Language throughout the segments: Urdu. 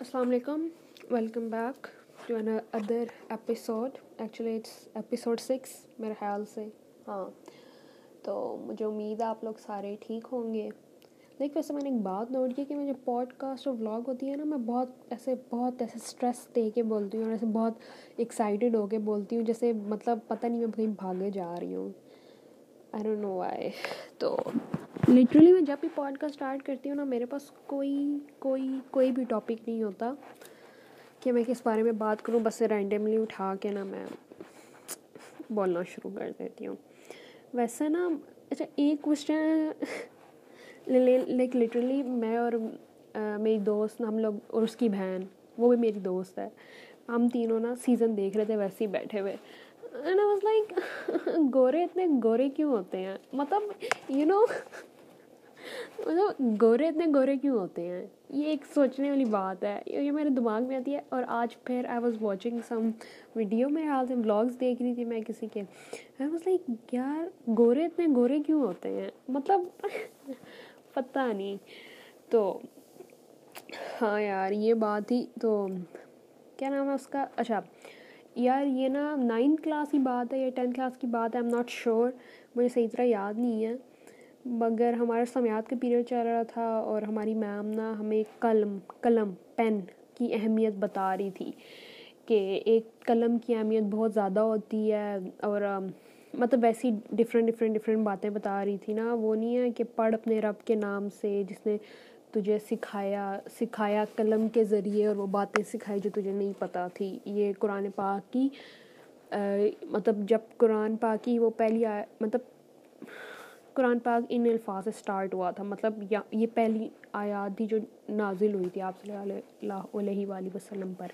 السلام علیکم welcome back to another episode actually it's episode six میرے خیال سے۔ ہاں۔ تو مجھے امید ہے آپ لوگ سارے ٹھیک ہوں گے۔ لیکن ویسے میں نے ایک بات نوٹ کی کہ میں جو پوڈ کاسٹ اور ولاگ ہوتی ہے نا، میں بہت ایسے بہت ایسے اسٹریس دے کے بولتی ہوں اور ایسے بہت ایکسائٹیڈ ہو کے بولتی ہوں، جیسے مطلب پتہ نہیں میں کہیں بھاگے جا رہی ہوں۔ آئی ڈونٹ نو وائی تو لٹرلی میں جب بھی پوڈ کاسٹ اسٹارٹ کرتی ہوں نا، میرے پاس کوئی کوئی کوئی بھی ٹاپک نہیں ہوتا کہ میں کس بارے میں بات کروں، بس رینڈملی اٹھا کے نا میں بولنا شروع کر دیتی ہوں۔ ویسے نا اچھا ایک کوشچن لائک لٹرلی میں اور میری دوست، ہم لوگ اور اس کی بہن، وہ بھی میری دوست ہے۔ ہم تینوں نا سیزن دیکھ رہے تھے، ویسے ہی بیٹھے ہوئے۔ واز لائک گورے اتنے گورے کیوں ہوتے ہیں؟ مطلب یو نو مطلب گورے اتنے گورے کیوں ہوتے ہیں؟ یہ ایک سوچنے والی بات ہے۔ یہ میرے دماغ میں آتی ہے اور آج پھر I was watching some video میرے حال سے بلاگس دیکھ رہی تھی میں کسی کے۔ آئی واز لائک یار، گورے اتنے گورے کیوں ہوتے ہیں؟ مطلب پتہ نہیں۔ تو ہاں یار، یہ بات ہی تو کیا نام ہے اس کا؟ اچھا یار یہ نا نائنتھ کلاس کی بات ہے یا ٹینتھ کلاس کی بات ہے ایم ناٹ شیور مجھے صحیح طرح یاد نہیں ہے۔ مگر ہمارا سمیات کا پیریڈ چل رہا تھا اور ہماری میم نا ہمیں قلم قلم پین کی اہمیت بتا رہی تھی کہ ایک قلم کی اہمیت بہت زیادہ ہوتی ہے اور مطلب ویسی ڈفرینٹ ڈفرینٹ ڈفرینٹ باتیں بتا رہی تھی نا۔ وہ نہیں ہے کہ پڑھ اپنے رب کے نام سے جس نے تجھے سکھایا سکھایا قلم کے ذریعے اور وہ باتیں سکھائی جو تجھے نہیں پتہ تھی۔ یہ قرآن پاک کی مطلب جب قرآن پاک کی وہ پہلی آ مطلب قرآن پاک ان الفاظ سے اسٹارٹ ہوا تھا۔ مطلب یہ پہلی آیات تھی جو نازل ہوئی تھی آپ صلی اللہ علیہ وآلہ وسلم پر۔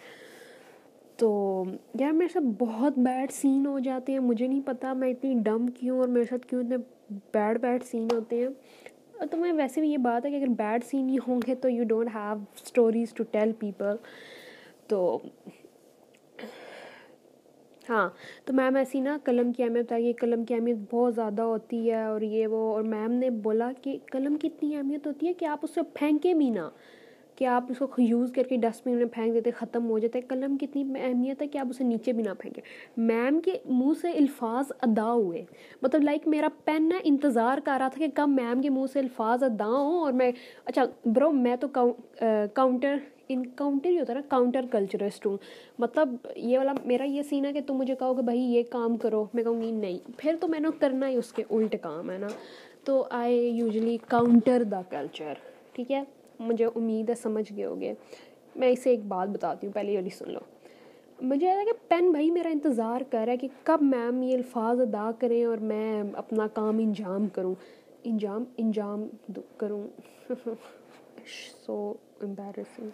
تو یار میرے ساتھ بہت بیڈ سین ہو جاتے ہیں۔ مجھے نہیں پتا میں اتنی ڈم کیوں اور میرے ساتھ کیوں اتنے بیڈ بیڈ سین ہوتے ہیں۔ تو میں ویسے بھی یہ بات ہے کہ اگر بیڈ سین ہی ہوں گے تو you don't have stories to tell people تو ہاں تو میم ایسی نا قلم کی اہمیت بتائی قلم کی اہمیت بہت زیادہ ہوتی ہے اور یہ وہ، اور میم نے بولا کہ قلم کی اتنی اہمیت ہوتی ہے کہ آپ اسے پھینکے بھی نہ۔ کہ آپ اس کو یوز کر کے ڈسٹ بن میں پھینک دیتے، ختم ہو جاتے۔ قلم کی اتنی اہمیت ہے کہ آپ اسے نیچے بھی نہ پھینکیں۔ میم کے منہ سے الفاظ ادا ہوئے۔ مطلب لائک میرا پین نا انتظار کر رہا تھا کہ کب میم کے منہ سے الفاظ ادا ہوں اور میں اچھا برو میں تو کاؤنٹر انکاؤنٹر ہی ہوتا ہے نا کاؤنٹر کلچرسٹ ہوں۔ مطلب یہ والا میرا یہ سین ہے کہ تم مجھے کہو کہ بھائی یہ کام کرو۔ میں کہوں گی نہیں۔ پھر تو میں نے کرنا ہی اس کے الٹ کام ہے نا۔ تو I usually counter the culture ٹھیک ہے؟ مجھے امید ہے سمجھ گئے ہوگے۔ میں اسے ایک بات بتاتی ہوں۔ پہلے یہ سن لو۔ مجھے ایسا کہ پین بھائی میرا انتظار کر رہا ہے کہ کب میم یہ الفاظ ادا کریں اور میں اپنا کام انجام کروں۔ انجام انجام کروں۔ سو امبیرسنگ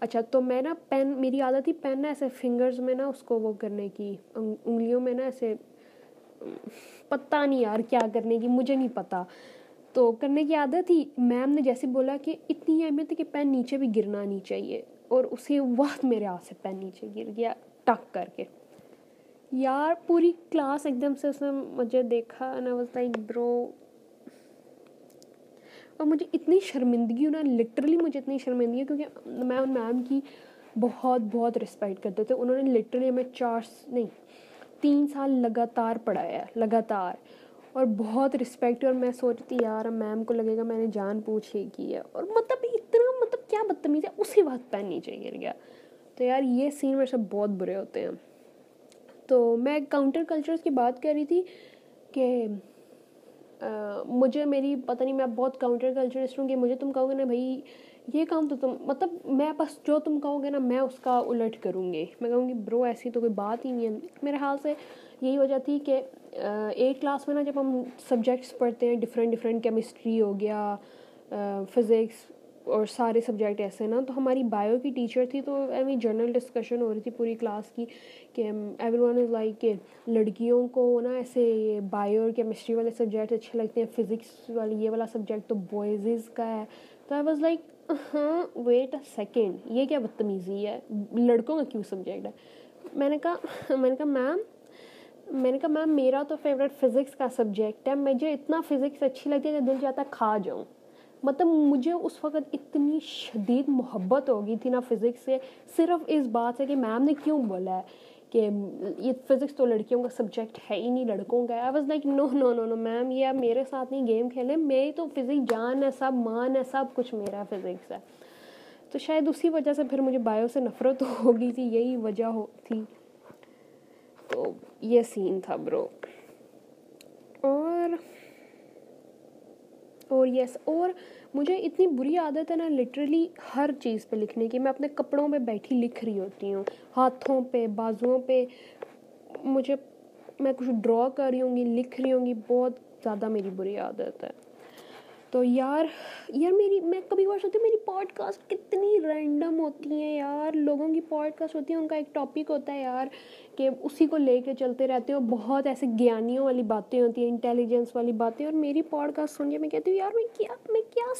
اچھا تو میں نا پین میری عادت تھی پین نا ایسے فنگرز میں نا اس کو وہ کرنے کی انگلیوں میں نا ایسے، پتہ نہیں یار کیا کرنے کی، مجھے نہیں پتہ۔ تو کرنے کی عادت تھی میم نے جیسے بولا کہ اتنی اہمیت ہے کہ پین نیچے بھی گرنا نہیں چاہیے، اور اسی وقت میرے ہاتھ سے پین نیچے گر گیا، ٹک کر کے۔ یار، پوری کلاس ایک دم سے اس نے مجھے دیکھا نا واز لائک برو اور مجھے اتنی شرمندگی ہونا لٹرلی مجھے اتنی شرمندگی ہے کیونکہ میں ان میم کی بہت بہت رسپیکٹ کرتے تھے۔ انہوں نے لٹرلی ہمیں چار نہیں، تین سال لگاتار پڑھایا ہے، لگاتار۔ اور بہت رسپیکٹ اور میں سوچتی تھی، یار میم کو لگے گا میں نے جان پوچھ ہی کی ہے۔ اور مطلب اتنا مطلب کیا بدتمیز ہے؟ اسی وقت پین نیچے گر گیا۔ تو یار، یہ سین میرے سے بہت برے ہوتے ہیں۔ تو میں کاؤنٹر کلچرس کی بات کر رہی تھی کہ مجھے میری، پتہ نہیں میں بہت کاؤنٹر کلچرسٹ ہوں کہ مجھے تم کہو گے نا بھائی، یہ کام تو تم مطلب میں بس جو تم کہو گے نا میں اس کا الٹ کروں گی۔ میں کہوں گی برو ایسی تو کوئی بات ہی نہیں ہے۔ میرے حال سے یہی وجہ تھی کہ ایک کلاس میں نا جب ہم سبجیکٹس پڑھتے ہیں ڈفرینٹ ڈفرینٹ کیمسٹری ہو گیا فزکس اور سارے سبجیکٹ ایسے نا، تو ہماری بایو کی ٹیچر تھی تو ایوی جنرل ڈسکشن ہو رہی تھی پوری کلاس کی کہ ایوری ون از لائک کہ لڑکیوں کو نا ایسے بایو اور کیمسٹری والے سبجیکٹ اچھے لگتے ہیں فزکس والی یہ والا سبجیکٹ تو بوائزز کا ہے۔ تو آئی واز لائک ہاں ویٹ اے سیکنڈ یہ کیا بدتمیزی ہے؟ لڑکوں کا کیوں سبجیکٹ ہے؟ میں نے کہا، میں نے کہا میم میں نے کہا میم میرا تو فیوریٹ فزکس کا سبجیکٹ ہے، مجھے اتنا فزکس اچھی لگتی ہے کہ دل چاہتا کھا جاؤں۔ مطلب مجھے اس وقت اتنی شدید محبت ہو گئی تھی نا فزکس سے، صرف اس بات سے کہ میم نے کیوں بولا ہے کہ یہ فزکس تو لڑکیوں کا سبجیکٹ ہے ہی نہیں، لڑکوں کا۔ آئی واز لائک نو نو نو نو میم یہ آپ میرے ساتھ نہیں گیم کھیلیں میری تو فزکس جان ہے، سب مان ہے، سب کچھ میرا فزکس ہے۔ تو شاید اسی وجہ سے پھر مجھے بایو سے نفرت ہو گئی تھی، یہی وجہ ہو تھی۔ تو یہ سین تھا برو اور اور یس اور مجھے اتنی بری عادت ہے نا لٹرلی ہر چیز پہ لکھنے کی، میں اپنے کپڑوں پہ بیٹھی لکھ رہی ہوتی ہوں، ہاتھوں پہ، بازوؤں پہ، مجھے، میں کچھ ڈرا کر رہی ہوں گی، لکھ رہی ہوں گی، بہت زیادہ میری بری عادت ہے۔ تو یار یار میری، میں کبھی بار سوچتی ہوں میری پوڈ کاسٹ کتنی رینڈم ہوتی ہیں یار۔ لوگوں کی پوڈ کاسٹ ہوتی ہیں، ان کا ایک ٹاپک ہوتا ہے یار کہ اسی کو لے کے چلتے رہتے ہیں اور بہت ایسے گیانیوں والی باتیں ہوتی ہیں انٹیلیجنس والی باتیں۔ اور میری پوڈ کاسٹ سن کے میں کہتی ہوں، یار میں کیا میں کیا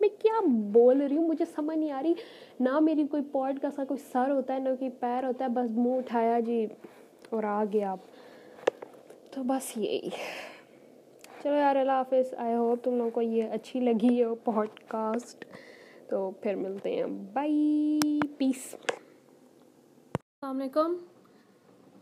میں کیا بول رہی ہوں؟ مجھے سمجھ نہیں آ رہی۔ نہ میری کوئی پوڈ کا سا کوئی سر ہوتا ہے، نہ کوئی پیر ہوتا ہے، بس منہ اٹھایا جی اور آ گیا آپ۔ تو بس یہی۔ چلو یار، اللہ حافظ آئی ہوپ تم لوگوں کو یہ اچھی لگی ہے پوڈ کاسٹ تو پھر ملتے ہیں۔ بائی پیس السلام علیکم۔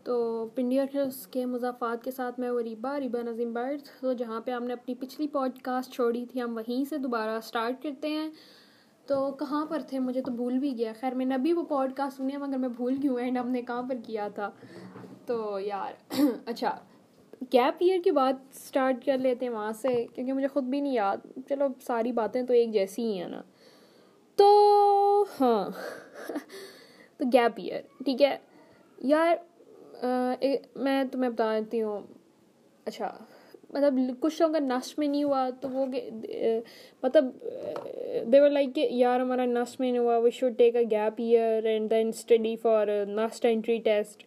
تو پنڈیٹرس کے مضافات کے ساتھ میں وہ ریبا ریبا نظیم برد۔ تو جہاں پہ ہم نے اپنی پچھلی پوڈ کاسٹ چھوڑی تھی، ہم وہیں سے دوبارہ اسٹارٹ کرتے ہیں۔ تو کہاں پر تھے؟ مجھے تو بھول بھی گیا۔ خیر، میں نے ابھی وہ پوڈ کاسٹ سنی ہے، مگر میں بھول گئی ہوں اینڈ ہم نے کہاں پر کیا تھا؟ تو یار اچھا۔ گیپ ایئر کی بات اسٹارٹ کر لیتے ہیں وہاں سے، کیونکہ مجھے خود بھی نہیں یاد۔ چلو، ساری باتیں تو ایک جیسی ہی ہیں نا۔ تو ہاں۔ تو گیپ ایئر ٹھیک ہے۔ یار میں تمہیں بتا دیتی ہوں۔ اچھا مطلب کچھ لوگوں کا نس میں نہیں ہوا، تو وہ مطلب دیور لائک کہ، یار، ہمارا نس میں نہیں ہوا we should take a gap year and then study for NUST entry test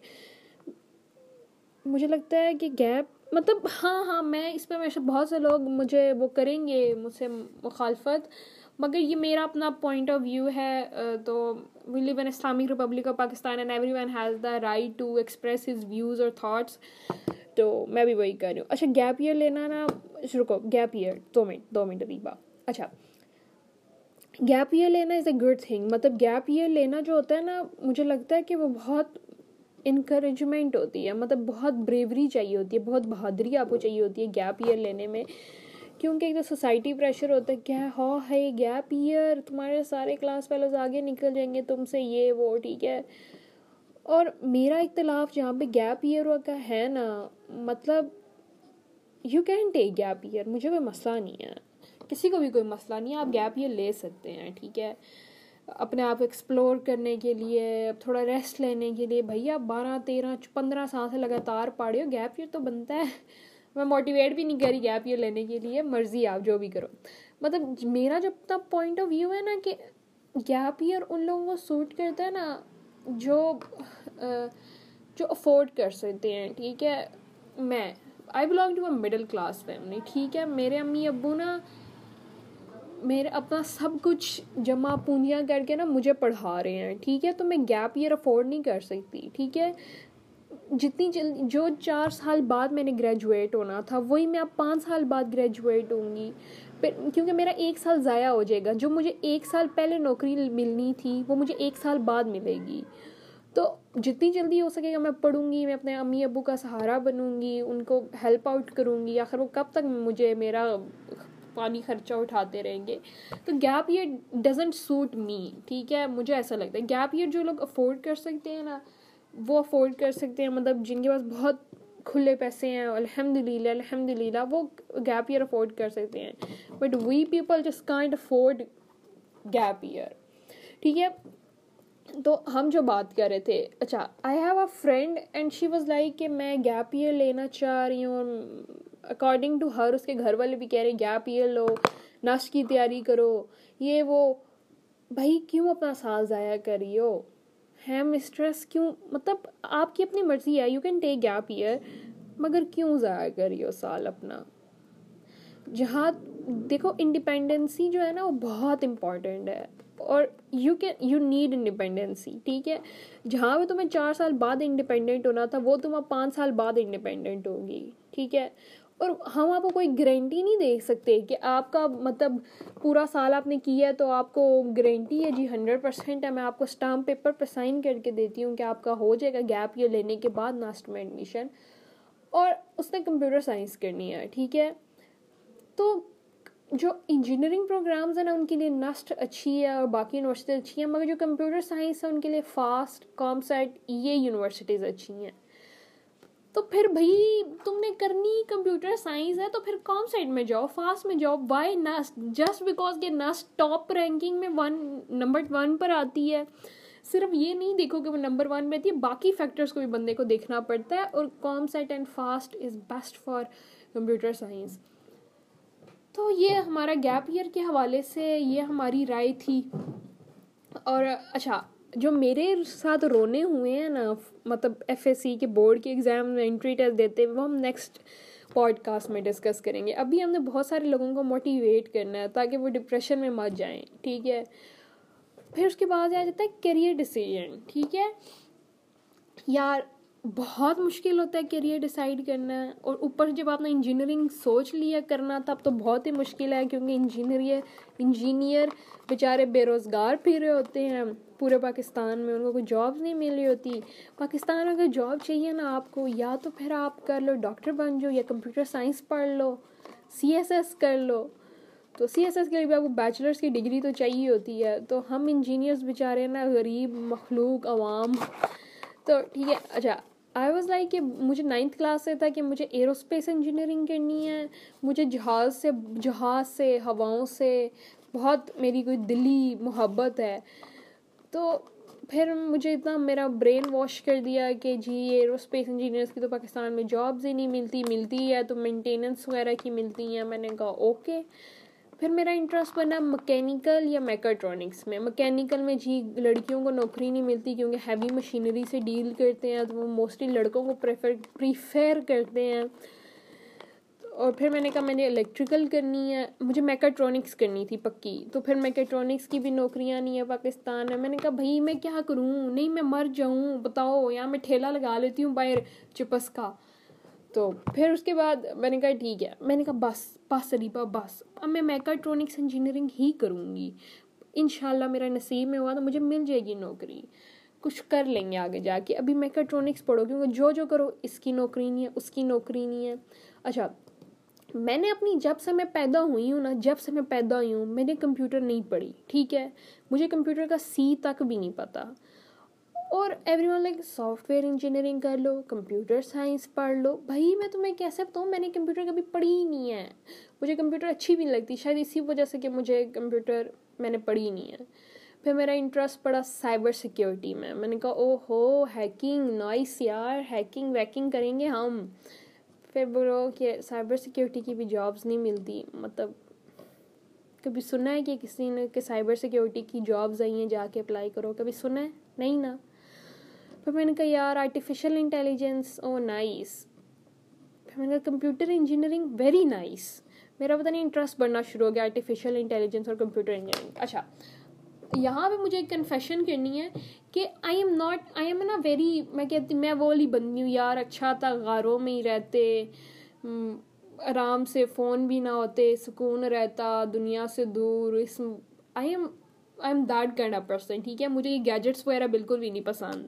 مجھے لگتا ہے کہ گیپ مطلب ہاں ہاں میں اس پہ ہمیشہ بہت سے لوگ مجھے وہ کریں گے، مجھ سے مخالفت، مگر یہ میرا اپنا پوائنٹ آف ویو ہے تو we live in Islamic Republic of Pakistan and everyone has the right to express his views اور تھاٹس تو میں بھی وہی کر رہی ہوں۔ اچھا گیپ ایئر لینا نا، رکو گیپ ایئر دو منٹ دو منٹ ریبا اچھا گیپ ایئر لینا از اے گڈ تھنگ مطلب گیپ ایئر لینا جو ہوتا ہے نا، مجھے لگتا ہے کہ وہ بہت انکریجمنٹ ہوتی ہے مطلب بہت بریوری چاہیے ہوتی ہے، بہت بہادری آپ کو چاہیے ہوتی ہے گیپ ایئر لینے میں۔ کیونکہ ایک تو سوسائٹی پریشر ہوتا ہے، کیا ہو ہے گیپ ایئر تمہارے سارے کلاس فیلوز آگے نکل جائیں گے، تم سے یہ وہ، ٹھیک ہے۔ اور میرا اختلاف جہاں پہ گیپ ایئر کا ہے نا مطلب you can take gap year مجھے کوئی مسئلہ نہیں ہے۔ کسی کو بھی کوئی مسئلہ نہیں ہے، آپ گیپ ایئر لے سکتے ہیں، ٹھیک ہے۔ اپنے آپ ایکسپلور کرنے کے لیے تھوڑا ریسٹ لینے کے لیے۔ بھیا، بارہ، تیرہ، پندرہ سال سے لگاتار پڑھے ہو گیپ ایئر تو بنتا ہے۔ میں موٹیویٹ بھی نہیں کری گیپ ایئر لینے کے لیے۔ مرضی آپ جو بھی کرو۔ مطلب میرا جب تک پوائنٹ آف ویو ہے نا کہ گیپ ایئر ان لوگوں کو سوٹ کرتا ہے نا جو جو افورڈ کر سکتے ہیں۔ ٹھیک ہے؟ میں I belong to a middle class family ٹھیک ہے؟ میرے امی ابو نا میرے اپنا سب کچھ جمع پونجیاں کر کے نا مجھے پڑھا رہے ہیں، ٹھیک ہے؟ تو میں گیپ ایئر افورڈ نہیں کر سکتی، ٹھیک ہے؟ جتنی جلدی جو چار سال بعد میں نے گریجویٹ ہونا تھا، وہی میں اب پانچ سال بعد گریجویٹ ہوں گی۔ پھر کیونکہ میرا ایک سال ضائع ہو جائے گا، جو مجھے ایک سال پہلے نوکری ملنی تھی، وہ مجھے ایک سال بعد ملے گی۔ تو جتنی جلدی ہو سکے گا، میں پڑھوں گی، میں اپنے امی ابو کا سہارا بنوں گی، ان کو ہیلپ آؤٹ کروں گی، آخر وہ کب تک مجھے میرا پانی خرچہ اٹھاتے رہیں گے۔ تو gap year doesn't suit me ٹھیک ہے؟ مجھے ایسا لگتا ہے۔ گیپ ایئر جو لوگ افورڈ کر سکتے ہیں نا، وہ افورڈ کر سکتے ہیں۔ مطلب جن کے پاس بہت کھلے پیسے ہیں الحمد للہ الحمد للہ وہ گیپ ایئر افورڈ کر سکتے ہیں۔ بٹ وی پیپل جس کائنڈ افورڈ گیپ ایئر ٹھیک ہے؟ تو ہم جو بات کر رہے تھے اچھا I have a friend and she was like کہ میں گیپ ایئر لینا چاہ رہی ہوں اکارڈنگ ٹو ہر اس کے گھر والے بھی کہہ رہے ہیں گیپ ایئر لو نس کی تیاری کرو یہ وہ بھائی کیوں اپنا سال ضائع کری ہو ہے مسٹریس کیوں مطلب آپ کی اپنی مرضی ہے you can take gap year مگر کیوں ضائع کری ہو سال اپنا جہاں دیکھو انڈیپینڈنسی جو ہے نا وہ بہت امپورٹنٹ ہے اور you can you need independency ٹھیک ہے جہاں پہ تمہیں چار سال بعد انڈیپینڈنٹ ہونا تھا وہ تم اب پانچ سال بعد انڈیپینڈنٹ ہوگی ٹھیک ہے اور ہم آپ کو کوئی گارنٹی نہیں دے سکتے کہ آپ کا مطلب پورا سال آپ نے کیا ہے تو آپ کو گارنٹی ہے جی ہنڈریڈ پرسینٹ ہے، میں آپ کو اسٹامپ پیپر پہ سائن کر کے دیتی ہوں کہ آپ کا ہو جائے گا گیپ یہ لینے کے بعد ناسٹ میں ایڈمیشن اور اس نے کمپیوٹر سائنس کرنی ہے، ٹھیک ہے۔ تو جو انجینئرنگ پروگرامز ہیں نا، ان کے لیے نسٹ اچھی ہے اور باقی یونیورسٹیز اچھی ہیں، مگر جو کمپیوٹر سائنس ہے ان کے لیے فاسٹ کام سیٹ یہ یونیورسٹیز اچھی ہیں۔ تو پھر بھائی تم نے کرنی کمپیوٹر سائنس ہے تو پھر کام سائڈ میں جاؤ؟ فاسٹ میں جاؤ. وائی نسٹ جسٹ بیکاز کہ نسٹ ٹاپ رینکنگ میں ون نمبر ون پر آتی ہے. صرف یہ نہیں دیکھو کہ وہ نمبر ون میں آتی ہے باقی فیکٹرس کو بھی بندے کو دیکھنا پڑتا ہے اور COMSATS and FAST is best for computer science تو یہ ہمارا گیپ ایئر کے حوالے سے یہ ہماری رائے تھی. اور اچھا جو میرے ساتھ رونے ہوئے ہیں نا مطلب ایف ایس سی کے بورڈ کے ایگزام میں انٹری ٹیسٹ دیتے وہ ہم نیکسٹ پوڈ کاسٹ میں ڈسکس کریں گے۔ ابھی ہم نے بہت سارے لوگوں کو موٹیویٹ کرنا ہے تاکہ وہ ڈپریشن میں مت جائیں، ٹھیک ہے؟ پھر اس کے بعد آ جاتا ہے کیریئر ڈیسیجن ٹھیک ہے؟ یار بہت مشکل ہوتا ہے کیریئر ڈیسائیڈ کرنا اور اوپر جب آپ نے انجینئرنگ سوچ لیا کرنا تب تو بہت ہی مشکل ہے کیونکہ انجینئر انجینئر بیچارے بے روزگار پھر رہے ہوتے ہیں۔ پورے پاکستان میں ان کو کوئی جابس نہیں مل رہی ہوتی۔ پاکستان اگر جاب چاہیے نا آپ کو، یا تو پھر آپ کر لو ڈاکٹر بن جاؤ یا کمپیوٹر سائنس پڑھ لو سی ایس ایس کر لو۔ تو سی ایس ایس کے لیے بھی آپ کو بیچلرس کی ڈگری تو چاہیے ہوتی ہے۔ تو ہم انجینئرس بیچارے نا، غریب، مخلوق، عوام۔ تو ٹھیک ہے اچھا۔ آئی واز لائک کہ مجھے نائنتھ کلاس سے تھا کہ مجھے ایرو اسپیس انجینئرنگ کرنی ہے مجھے جہاز سے جہاز سے ہواؤں سے بہت میری کوئی دلی محبت ہے تو پھر مجھے اتنا میرا برین واش کر دیا کہ جی ایرو اسپیس انجینئرس کی تو پاکستان میں جابز ہی نہیں ملتی ملتی ہے تو مینٹیننس وغیرہ کی ملتی ہیں میں نے کہا اوکے پھر میرا انٹرسٹ بنا مکینیکل یا میکاٹرانکس میں۔ مکینیکل میں جی لڑکیوں کو نوکری نہیں ملتی کیونکہ ہیوی مشینری سے ڈیل کرتے ہیں، تو وہ موسٹلی لڑکوں کو پریفر پریفیر کرتے ہیں۔ اور پھر میں نے کہا میں نے الیکٹریکل کرنی ہے، مجھے میکاٹرانکس کرنی تھی پکی۔ تو پھر میکاٹرانکس کی بھی نوکریاں نہیں ہیں، پاکستان میں۔ میں نے کہا بھائی میں کیا کروں؟ نہیں میں مر جاؤں، بتاؤ یا میں ٹھیلا لگا لیتی ہوں باہر چپس کا۔ تو پھر اس کے بعد میں نے کہا ٹھیک ہے۔ میں نے کہا بس بس سلیپا بس۔ اب میں میکاٹرونکس انجینئرنگ ہی کروں گی۔ ان شاء اللہ میرا نصیب میں ہوا تو مجھے مل جائے گی نوکری۔ کچھ کر لیں گے آگے جا کے۔ ابھی میکاٹرونکس پڑھو، کیونکہ جو جو کرو، اس کی نوکری نہیں ہے، اس کی نوکری نہیں ہے۔ اچھا میں نے اپنی جب سے میں پیدا ہوئی ہوں نا، جب سے میں پیدا ہوئی ہوں، میں نے کمپیوٹر نہیں پڑھی، ٹھیک ہے؟ مجھے کمپیوٹر کا سی تک بھی نہیں پتہ اور everyone like software engineering کر لو کمپیوٹر سائنس پڑھ لو۔ بھائی، میں تمہیں کیسے بتاؤں؟ میں نے کمپیوٹر کبھی پڑھی ہی نہیں ہے۔ مجھے کمپیوٹر اچھی بھی نہیں لگتی۔ شاید اسی وجہ سے کہ مجھے کمپیوٹر میں نے پڑھی ہی نہیں ہے۔ پھر میرا انٹرسٹ پڑا سائبر سیکیورٹی میں۔ میں نے کہا او ہو ہیکنگ نوائس یار ہیکنگ ویکنگ کریں گے ہم۔ پھر بولو کہ سائبر سیکیورٹی کی بھی جابس نہیں ملتی۔ مطلب کبھی سنا ہے کہ کسی نے کہ سائبر سیکیورٹی کی جابس آئی ہیں، جا کے اپلائی کرو۔ کبھی سنا ہے؟ نہیں نا۔ پھر میں نے کہا یار آرٹیفیشیل انٹیلیجنس او نائس پھر میں نے کہا کمپیوٹر انجینئرنگ ویری نائس میرا پتہ نہیں انٹرسٹ بڑھنا شروع ہو گیا آرٹیفیشیل انٹیلیجنس اور کمپیوٹر انجینئرنگ اچھا یہاں پہ مجھے ایک کنفیشن کرنی ہے کہ I am not I am نا ویری میں کہتی میں وہ والی بندی ہوں یار اچھا تھا غاروں میں ہی رہتے آرام سے فون بھی نہ ہوتے سکون رہتا دنیا سے دور اس I am I am that kind of person ٹھیک ہے مجھے یہ گیجٹس وغیرہ بالکل بھی نہیں پسند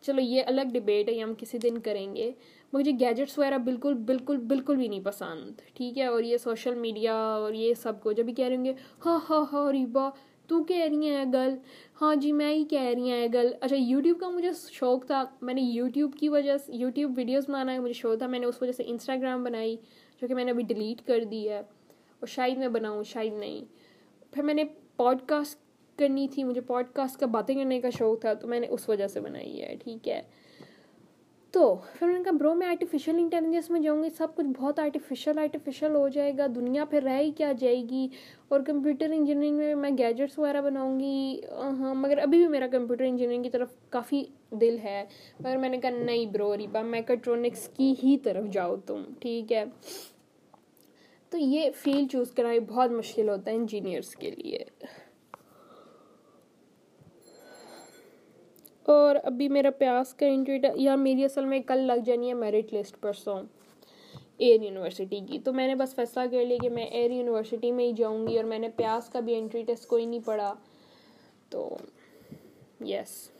چلو یہ الگ ڈبیٹ ہے، یہ ہم کسی دن کریں گے۔ مجھے گیجٹس وغیرہ بالکل بالکل بالکل بھی نہیں پسند، ٹھیک ہے؟ اور یہ سوشل میڈیا اور یہ سب کو جب بھی کہہ رہے ہوں گے ہاں ہاں ہاں ریبا، تو کہہ رہی ہیں گل ہاں جی میں ہی کہہ رہی ہیں گل اچھا یوٹیوب کا مجھے شوق تھا۔ میں نے یوٹیوب کی وجہ سے یوٹیوب ویڈیوز بنانا ہے مجھے شوق تھا۔ میں نے اس وجہ سے انسٹاگرام بنائی، جو کہ میں نے ابھی ڈیلیٹ کر دی ہے۔ اور شاید میں بناؤں، شاید نہیں۔ پھر میں نے پوڈ کاسٹ کرنی تھی، مجھے پوڈ کاسٹ کا باتیں کرنے کا شوق تھا، تو میں نے اس وجہ سے بنائی ہے، ٹھیک ہے۔ تو پھر میں نے کہا، برو، میں آرٹیفیشیل انٹیلیجنس میں جاؤں گی، سب کچھ بہت آرٹیفیشیل آرٹیفیشیل ہو جائے گا، دنیا پھر رہ ہی کیا جائے گی۔ اور کمپیوٹر انجینئرنگ میں میں گیجٹس وغیرہ بناؤں گی۔ ہاں مگر ابھی بھی میرا کمپیوٹر انجینئرنگ کی طرف کافی دل ہے۔ مگر میں نے کہا، نہیں برو ریبا میکٹرونکس کی ہی طرف جاؤ تم، ٹھیک ہے۔ تو یہ فیلڈ چوز کرنا بہت مشکل ہوتا ہے انجینئرس کے لیے۔ اور ابھی میرا پیاس کا انٹرویٹ یا میری اصل میں کل لگ جانی ہے میرٹ لسٹ پرسوں ایئر یونیورسٹی کی۔ تو میں نے بس فیصلہ کر لیا کہ میں ایئر یونیورسٹی میں ہی جاؤں گی اور میں نے پیاس کا بھی انٹری ٹیسٹ کوئی نہیں پڑھا۔ تو یس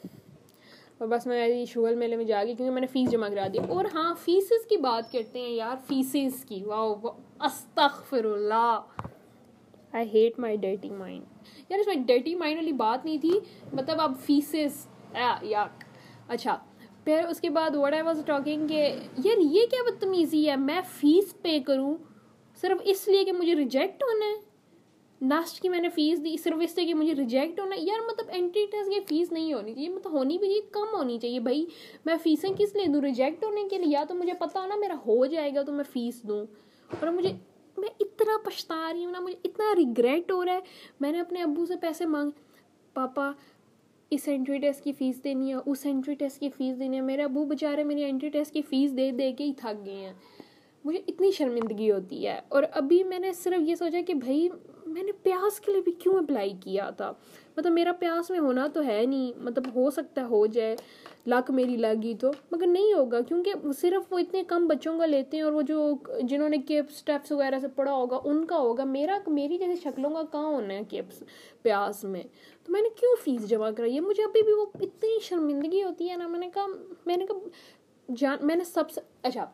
اور بس میں شوگر میلے میں جا گئی کیونکہ میں نے فیس جمع کرا دی۔ اور ہاں فیسز کی بات کرتے ہیں یار فیسز کی۔ واؤ استغفر اللہ I hate my dirty mind یار، اس میں ڈرٹی مائنڈ والی بات نہیں تھی۔ مطلب اب فیسز یا اچھا پھر اس کے بعد وٹ آئی واز ٹاکنگ کہ یار یہ کیا بدتمیزی ہے؟ میں فیس پے کروں صرف اس لیے کہ مجھے ریجیکٹ ہونا ہے؟ لاسٹ کی میں نے فیس دی صرف اس لیے کہ مجھے ریجیکٹ ہونا ہے؟ یار مطلب اینٹری ٹیسٹ کی فیس نہیں ہونی چاہیے مطلب ہونی بھی چاہیے، کم ہونی چاہیے. بھائی، میں فیسیں کس لیے دوں؟ ریجیکٹ ہونے کے لیے؟ یا تو مجھے پتا ہونا میرا ہو جائے گا تو میں فیس دوں. اور مجھے، میں اتنا پچھتا رہی ہوں نا، مجھے اتنا ریگریٹ ہو رہا ہے. میں نے اپنے ابو سے پیسے مانگ، پاپا اس انٹری ٹیسٹ کی فیس دینی ہے، اس انٹری ٹیسٹ کی فیس دینی ہے۔ میرے ابو بچارے میری انٹری ٹیسٹ کی فیس دے دے کے ہی تھک گئے ہیں۔ مجھے اتنی شرمندگی ہوتی ہے۔ اور ابھی میں نے صرف یہ سوچا کہ بھائی، میں نے پیاس کے لیے بھی کیوں اپلائی کیا تھا؟ مطلب میرا پیاس میں ہونا تو ہے نہیں۔ مطلب ہو سکتا ہے، ہو جائے۔ لک میری لگی تو۔ مگر نہیں ہوگا، کیونکہ صرف وہ اتنے کم بچوں کا لیتے ہیں اور وہ جو جنہوں نے کیپس اسٹیپس وغیرہ سے پڑھا ہوگا، ان کا ہوگا۔ میرا، میری جیسے شکلوں کا کہاں ہونا ہے کیپس پیاس میں؟ تو میں نے کیوں فیس جمع کرائی؟ ہے مجھے ابھی بھی وہ اتنی شرمندگی ہوتی ہے نا، میں نے کہا، میں نے کہا، جان، میں نے سب سے اچھا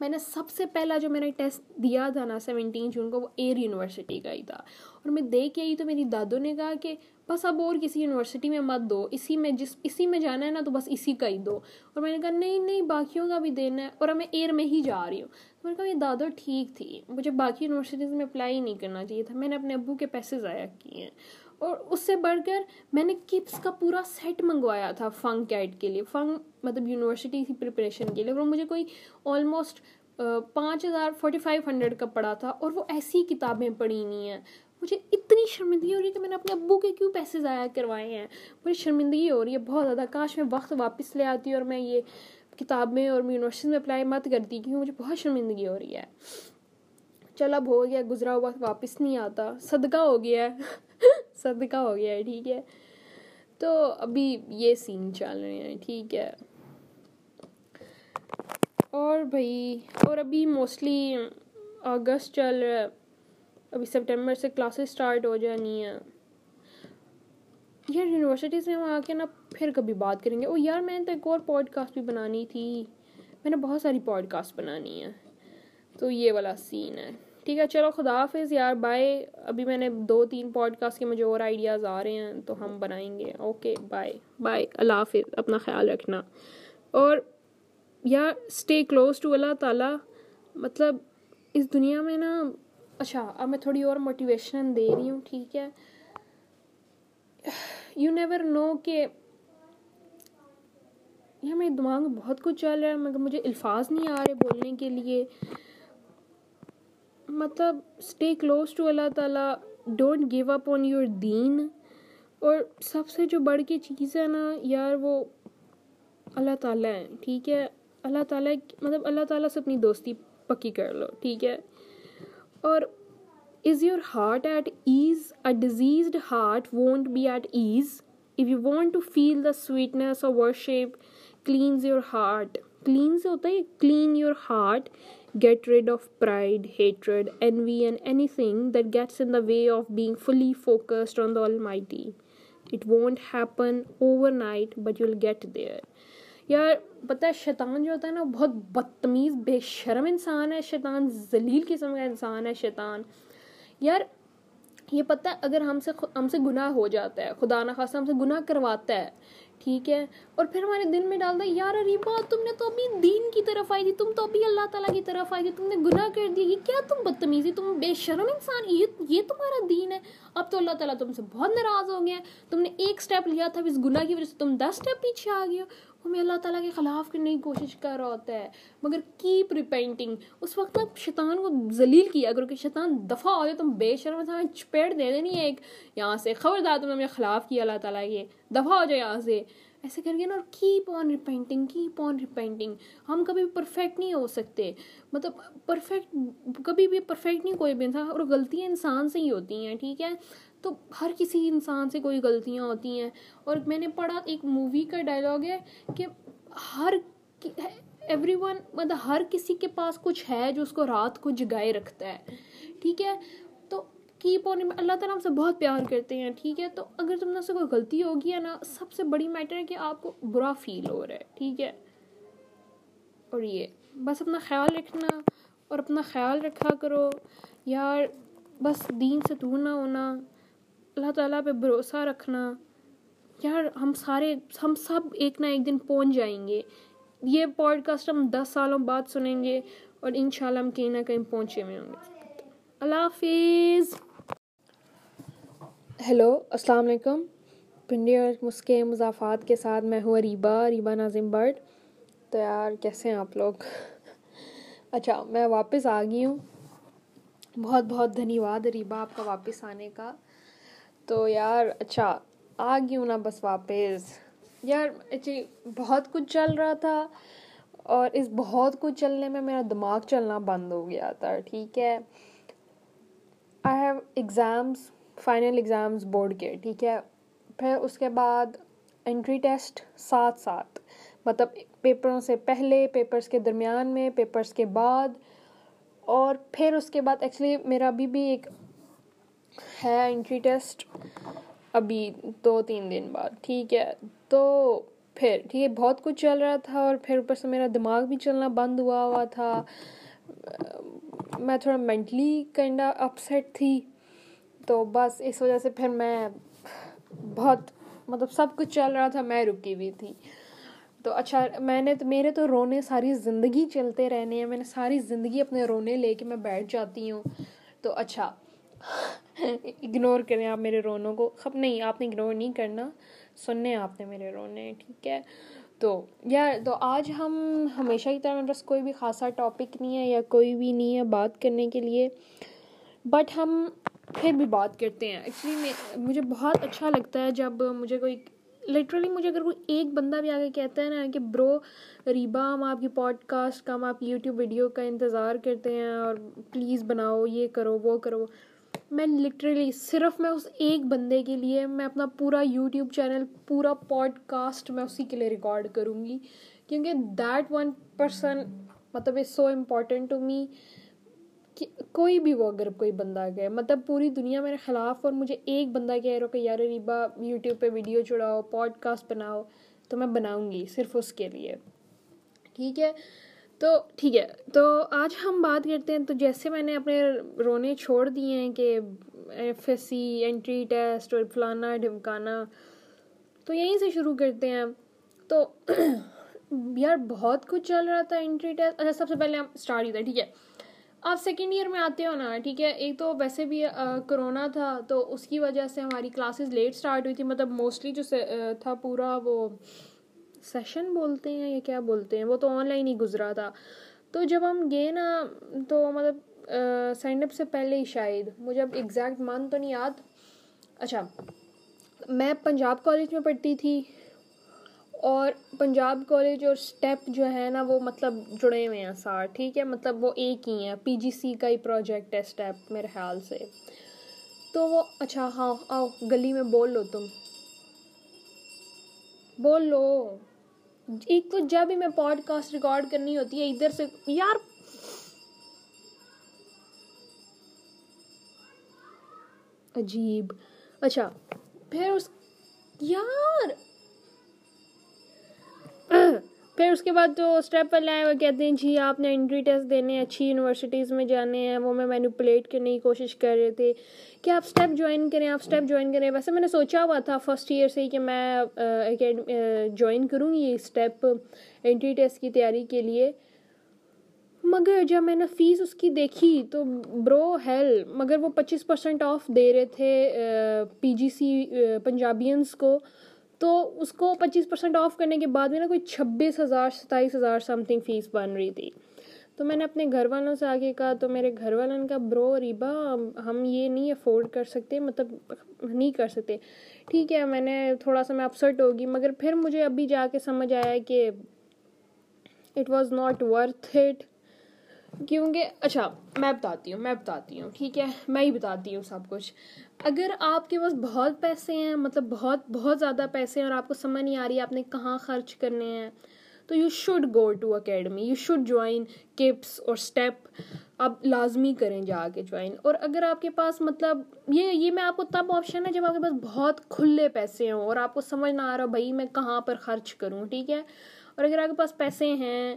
میں نے سب سے پہلا جو میں نے ٹیسٹ دیا تھا نا سیونٹین جون کو وہ ایئر یونیورسٹی کا ہی تھا۔ اور میں دیکھ کے آئی تو میری دادوں نے کہا کہ بس اب اور کسی یونیورسٹی میں مت دو، اسی میں جس، اسی میں جانا ہے نا تو بس اسی کا ہی دو۔ اور میں نے کہا نہیں نہیں، باقیوں کا بھی دینا ہے۔ اور اب میں ایئر میں ہی جا رہی ہوں۔ میں نے کہا یہ دادو ٹھیک تھی، مجھے باقی یونیورسٹیز میں اپلائی نہیں کرنا چاہیے تھا۔ میں نے اپنے ابو کے پیسے ضائع کیے۔ ہیں اور اس سے بڑھ کر میں نے کپس کا پورا سیٹ منگوایا تھا فنگ کیٹ کے لیے، فنگ مطلب یونیورسٹی کی پریپریشن کے لیے، اور مجھے کوئی آلموسٹ پانچ ہزار فورٹی فائیو ہنڈریڈ کا پڑا تھا اور وہ ایسی کتابیں پڑھی نہیں ہیں۔ مجھے اتنی شرمندگی ہو رہی ہے کہ میں نے اپنے ابو کے کیوں پیسے ضائع کروائے ہیں؟ مجھے شرمندگی ہو رہی ہے بہت زیادہ۔ کاش میں وقت واپس لے آتی اور میں یہ کتابیں اور یونیورسٹی میں اپلائی مت کرتی کیونکہ مجھے بہت شرمندگی ہو رہی ہے۔ چل اب ہو گیا، گزرا ہوا، واپس نہیں آتا۔ صدقہ ہو گیا۔ ہے صدقہ ہو گیا ہے، ٹھیک ہے۔ تو ابھی یہ سین چل رہے ہیں، ٹھیک ہے۔ اور بھائی، اور ابھی موسٹلی اگست چل رہا ہے۔ ابھی سپٹمبر سے کلاسز اسٹارٹ ہو جانی ہیں۔ یار یونیورسٹی سے وہاں آ کے نا پھر کبھی بات کریں گے۔ او یار، میں نے تو ایک اور پوڈ کاسٹ بھی بنانی تھی۔ میں نے بہت ساری پوڈ کاسٹ بنانی ہے تو یہ والا سین ہے۔ ٹھیک ہے، چلو، خدا حافظ یار بائے ابھی میں نے دو تین پوڈ کاسٹ کے مجھے اور آئیڈیاز آ رہے ہیں، تو ہم بنائیں گے۔ اوکے بائے بائے اللہ حافظ، اپنا خیال رکھنا۔ اور یا اسٹے کلوز ٹو اللہ تعالیٰ۔ مطلب اس دنیا میں نا اچھا اب میں تھوڑی اور موٹیویشن دے رہی ہوں، ٹھیک ہے۔ یو نیور نو کہ یہ میرے دماغ میں بہت کچھ چل رہا ہے، مگر مجھے الفاظ نہیں آ رہے بولنے کے لیے۔ مطلب اسٹے کلوز ٹو اللہ تعالیٰ don't give up on your دین۔ اور سب سے جو بڑھ کے چیز ہے نا یار وہ اللہ تعالیٰ ہے، ٹھیک ہے؟ اللہ تعالیٰ مطلب اللہ تعالیٰ سے اپنی دوستی پکی کر لو، ٹھیک ہے؟ اور is your heart at ease a diseased heart won't be at ease if you want to feel the sweetness اور worship cleanse your heart clean سے ہوتا ہے clean your heart get rid of pride hatred envy and anything that gets in the way of being fully focused on the almighty it won't happen overnight but get there یار پتہ ہے شیطان جو ہوتا ہے نا بہت بدتمیز بے شرم انسان ہے شیطان ذلیل قسم کا انسان ہے شیطان یار یہ پتہ ہے اگر ہم سے ہم سے گناہ ہو جاتا ہے خدا نخواستہ ہم سے گناہ کرواتا ہے ٹھیک ہے؟ اور پھر ہمارے دل میں ڈالتا ہے یار اریبا تم نے تو ابھی دین کی طرف آئی تھی، تم تو ابھی اللہ تعالیٰ کی طرف آئی تھی، تم نے گناہ کر دیا، یہ کیا تم بدتمیزی، تم بے شرم انسان، یہ یہ تمہارا دین ہے۔ اب تو اللہ تعالیٰ تم سے بہت ناراض ہو گیا تم نے ایک سٹیپ لیا تھا اس گناہ کی وجہ سے تم دس سٹیپ پیچھے آ گئے ہمیں اللہ تعالیٰ کے خلاف کرنے کی کوشش کر رہا ہوتا ہے۔ مگر کیپ ریپینٹنگ اس وقت نا شیطان کو ذلیل کیا۔ اگر کہ شیطان دفعہ ہو جائے تم بے شرم سے ہمیں چپیٹ دے دینی ہے۔ ایک یہاں سے خبردار تم نے میرے خلاف کیا اللہ تعالیٰ کے۔ دفعہ ہو جائے یہاں سے۔ ایسے کر کے نا اور keep on repenting keep on repenting ہم کبھی بھی پرفیکٹ نہیں ہو سکتے۔ مطلب پرفیکٹ کبھی بھی پرفیکٹ نہیں، کوئی بھی انسان۔ اور غلطیاں انسان سے ہی ہوتی ہیں، ٹھیک ہے؟ تو ہر کسی انسان سے کوئی غلطیاں ہوتی ہیں۔ اور میں نے پڑھا، ایک مووی کا ڈائلاگ ہے کہ ہر ایوری ون مطلب ہر کسی کے پاس کچھ ہے جو اس کو رات کو جگائے رکھتا ہے۔ ٹھیک ہے؟ تو کیپ آن اللہ تعالیٰ ہم سے بہت پیار کرتے ہیں، ٹھیک ہے؟ تو اگر تم نے سے کوئی غلطی ہوگی ہے نا، سب سے بڑی میٹر ہے کہ آپ کو برا فیل ہو رہا ہے، ٹھیک ہے؟ اور یہ، بس اپنا خیال رکھنا اور اپنا خیال رکھا کرو۔ یار، بس دین سے دور نہ ہونا۔ اللہ تعالیٰ پہ بھروسہ رکھنا۔ یار، ہم سارے، ہم سب ایک نہ ایک دن پہنچ جائیں گے۔ یہ پوڈ کاسٹ ہم دس سالوں بعد سنیں گے اور ان شاء اللہ ہم کہیں نہ کہیں پہنچے ہوئے ہوں گے۔ اللہ حافظ۔ ہیلو السلام علیکم۔ پنڈی اور مسکے مضافات کے ساتھ میں ہوں ریبا ریبا ناظم برڈ تو یار، کیسے ہیں آپ لوگ؟ اچھا میں واپس آ گئی ہوں۔ بہت بہت دھنیہ واد ریبا آپ کا واپس آنے کا۔ تو یار اچھا آ گئی ہوں نا بس واپس؟ یار اچھی بہت کچھ چل رہا تھا اور اس بہت کچھ چلنے میں میرا دماغ چلنا بند ہو گیا تھا، ٹھیک ہے؟ I have exams final exams board کے، ٹھیک ہے؟ پھر اس کے بعد انٹری ٹیسٹ ساتھ ساتھ مطلب پیپروں سے پہلے پیپرس کے درمیان میں پیپرس کے بعد اور پھر اس کے بعد ایکچولی میرا ابھی بھی ایک ہے انٹری ٹیسٹ ابھی دو تین دن بعد، ٹھیک ہے۔ تو پھر، ٹھیک ہے، بہت کچھ چل رہا تھا اور پھر اوپر سے میرا دماغ بھی چلنا بند ہوا ہوا تھا۔ میں تھوڑا مینٹلی کائنڈا اپسیٹ تھی۔ تو بس اس وجہ سے پھر میں بہت مطلب سب کچھ چل رہا تھا، میں رکی ہوئی تھی۔ تو اچھا میں نے تو، میرے تو رونے ساری زندگی چلتے رہنے ہیں۔ میں نے ساری زندگی اپنے رونے لے کے میں بیٹھ جاتی ہوں۔ تو اچھا اگنور کریں آپ میرے رونوں کو۔ خب نہیں، آپ نے اگنور نہیں کرنا۔ سننے آپ نے میرے رونے ٹھیک ہے۔ تو، یا تو آج ہم ہمیشہ کی طرح بس کوئی بھی خاصا ٹاپک نہیں ہے یا کوئی بھی نہیں ہے بات کرنے کے لیے۔ بٹ ہم پھر بھی بات کرتے ہیں۔ ایکچولی میں، مجھے بہت اچھا لگتا ہے جب مجھے کوئی لٹرلی مجھے اگر کوئی ایک بندہ بھی آگے کہتا ہے نا کہ برو ریبا ہم آپ کی پوڈ کاسٹ کا ہم آپ کی یوٹیوب ویڈیو کا انتظار کرتے ہیں اور پلیز بناؤ، یہ کرو، وہ کرو۔ میں لٹرلی صرف میں اس ایک بندے کے لیے میں اپنا پورا یوٹیوب چینل پورا پوڈ کاسٹ میں اسی کے لیے ریکارڈ کروں گی کیونکہ دیٹ ون پرسن مطلب از سو امپورٹنٹ ٹو می کہ کوئی بھی وہ اگر کوئی بندہ گئے مطلب پوری دنیا میرے خلاف اور مجھے ایک بندہ کہہ رہا کہ یار ریبا یوٹیوب پہ ویڈیو چڑھاؤ پوڈ کاسٹ بناؤ، تو میں بناؤں گی صرف اس کے لیے۔ ٹھیک ہے؟ تو ٹھیک ہے، تو آج ہم بات کرتے ہیں، تو جیسے میں نے اپنے رونے چھوڑ دیے ہیں کہ F S C entry test اور فلانا ڈھمکانا، تو یہیں سے شروع کرتے ہیں تو یار بہت کچھ چل رہا تھا انٹری ٹیسٹ اچھا سب سے پہلے ہم اسٹارٹ ہی تھا ٹھیک ہے۔ آپ سیکنڈ ایئر میں آتے ہو نا، ٹھیک ہے۔ ایک تو ویسے بھی کرونا تھا، تو اس کی وجہ سے ہماری کلاسز لیٹ اسٹارٹ ہوئی تھی۔ مطلب موسٹلی جو تھا پورا وہ سیشن بولتے ہیں یا کیا بولتے ہیں؟ وہ تو آن لائن ہی گزرا تھا۔ تو جب ہم گئے نا، تو مطلب سائن اپ سے پہلے ہی شاید۔ مجھے اب ایگزیکٹ مان تو نہیں یاد۔ اچھا میں پنجاب کالج میں پڑھتی تھی۔ اور پنجاب کالج اور اسٹیپ جو ہے نا، وہ مطلب جڑے ہوئے ہیں ساتھ، ٹھیک ہے؟ مطلب وہ ایک ہی ہیں۔ پی جی سی کا ہی پروجیکٹ ہے اسٹیپ میرے خیال سے۔ تو وہ اچھا ہاں آؤ، گلی میں بول لو تم۔ بول لو۔ ایک تو جب بھی میں پوڈ کاسٹ ریکارڈ کرنی ہوتی ہے، ادھر سے یار! عجیب۔ اچھا پھر اس یار! پھر اس کے بعد جو اسٹیپ پر لائے وہ کہتے ہیں جی آپ نے انٹری ٹیسٹ دینے ہیں، اچھی یونیورسٹیز میں جانے ہیں، وہ میں مینوپولیٹ کرنے کی کوشش کر رہے تھے۔ کہ آپ اسٹیپ جوائن کریں، آپ اسٹیپ جوائن کریں۔ ویسے میں نے سوچا ہوا تھا فرسٹ ایئر سے ہی کہ میں جوائن کروں گی اسٹیپ انٹری ٹیسٹ کی تیاری کے لیے۔ مگر جب میں نے فیس اس کی دیکھی تو برو ہیل مگر وہ پچیس پرسینٹ آف دے رہے تھے پی جی سی پنجابینس کو۔ تو اس کو پچیس پرسینٹ آف کرنے کے بعد میں نا کوئی چھبیس ہزار، ستائیس ہزار سم تھنگ فیس بن رہی تھی۔ تو میں نے اپنے گھر والوں سے آگے کہا، تو میرے گھر والوں کا برو ریبا، ہم یہ نہیں افورڈ کر سکتے مطلب نہیں کر سکتے۔ ٹھیک ہے، میں نے تھوڑا سا، میں اپسٹ ہوگی مگر پھر مجھے ابھی جا کے سمجھ آیا کہ it was not worth it کیونکہ اچھا میں بتاتی ہوں، میں بتاتی ہوں، ٹھیک ہے، میں ہی بتاتی ہوں سب کچھ۔ اگر آپ کے پاس بہت پیسے ہیں مطلب بہت بہت زیادہ پیسے ہیں اور آپ کو سمجھ نہیں آ رہی آپ نے کہاں خرچ کرنے ہیں، تو you should go to academy you should join KIPS اور اسٹیپ آپ لازمی کریں جا کے جوائن اور اگر آپ کے پاس مطلب یہ یہ میں آپ کو تب آپشن ہے جب آپ کے پاس بہت کھلے پیسے ہوں اور آپ کو سمجھ نہ آ رہا بھائی میں کہاں پر خرچ کروں، ٹھیک ہے؟ اور اگر آپ کے پاس پیسے ہیں،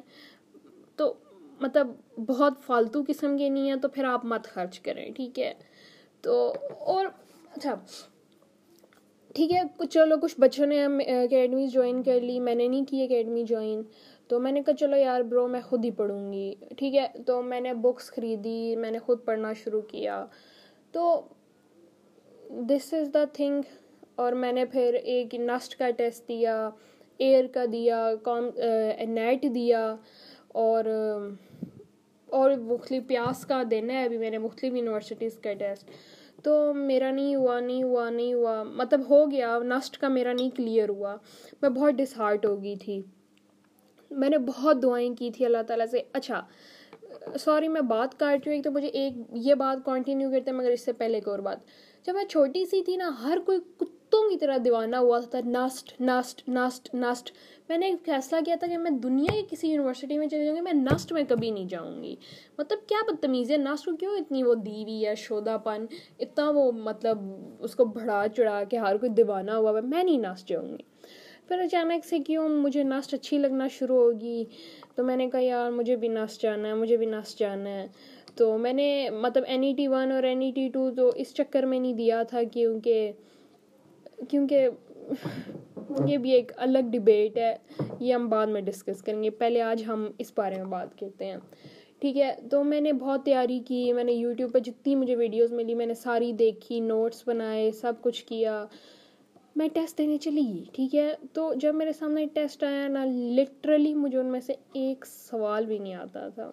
تو مطلب بہت فالتو قسم کے نہیں ہیں، تو پھر آپ مت خرچ کریں، ٹھیک ہے؟ تو اور اچھا ٹھیک ہے، کچھ چلو، کچھ بچوں نے اکیڈمیز جوائن کر لی، میں نے نہیں کی اکیڈمی جوائن تو میں نے کہا چلو یار برو میں خود ہی پڑھوں گی ٹھیک ہے، تو میں نے بکس خریدی، میں نے خود پڑھنا شروع کیا، تو دس از دا تھنگ اور میں نے پھر ایک نسٹ کا ٹیسٹ دیا ایئر کا دیا، کام نیٹ دیا، اور اور مختلف پیاس کا دینا ہے، ابھی میں نے مختلف یونیورسٹیز کا ٹیسٹ تو میرا نہیں ہوا نہیں ہوا نہیں ہوا۔ مطلب ہو گیا نسٹ کا میرا نہیں کلیئر ہوا۔ میں بہت ڈس ہارٹ ہو گئی تھی۔ میں نے بہت دعائیں کی تھی اللہ تعالیٰ سے۔ اچھا سوری، میں بات کاٹ رہی ہوں۔ ایک تو مجھے ایک یہ بات کنٹینیو کرتے ہیں مگر اس سے پہلے ایک اور بات۔ جب میں چھوٹی سی تھی نا، ہر کوئی کتوں کی طرح دیوانہ ہوا تھا نسٹ نسٹ نسٹ نسٹ میں نے ایک فیصلہ کیا تھا کہ میں دنیا کی کسی یونیورسٹی میں چلی جاؤں گی، میں نسٹ میں کبھی نہیں جاؤں گی۔ مطلب کیا بدتمیزی ہے؟ نسٹ کو کیوں اتنی وہ دیوی ہے شودہ پن، اتنا وہ مطلب اس کو بڑھا چڑھا کے ہر کوئی دیوانہ ہوا ہے میں نہیں نسٹ جاؤں گی۔ پھر اچانک سے کیوں مجھے نسٹ اچھی لگنا شروع ہوگی؟ تو میں نے کہا، یار، مجھے بھی نسٹ جانا ہے، مجھے بھی نسٹ جانا ہے۔ تو میں نے مطلب این ای ٹی ون اور این ای ٹی ٹو تو اس چکر میں نہیں دیا تھا کیونکہ کیونکہ یہ بھی ایک الگ ڈبیٹ ہے، یہ ہم بعد میں ڈسکس کریں گے۔ پہلے آج ہم اس بارے میں بات کرتے ہیں۔ ٹھیک ہے، تو میں نے بہت تیاری کی، میں نے یوٹیوب پہ جتنی مجھے ویڈیوز ملی، میں نے ساری دیکھی نوٹس بنائے، سب کچھ کیا۔ میں ٹیسٹ دینے چلی گئی، ٹھیک ہے۔ تو جب میرے سامنے ٹیسٹ آیا نا لٹرلی مجھے ان میں سے ایک سوال بھی نہیں آتا تھا۔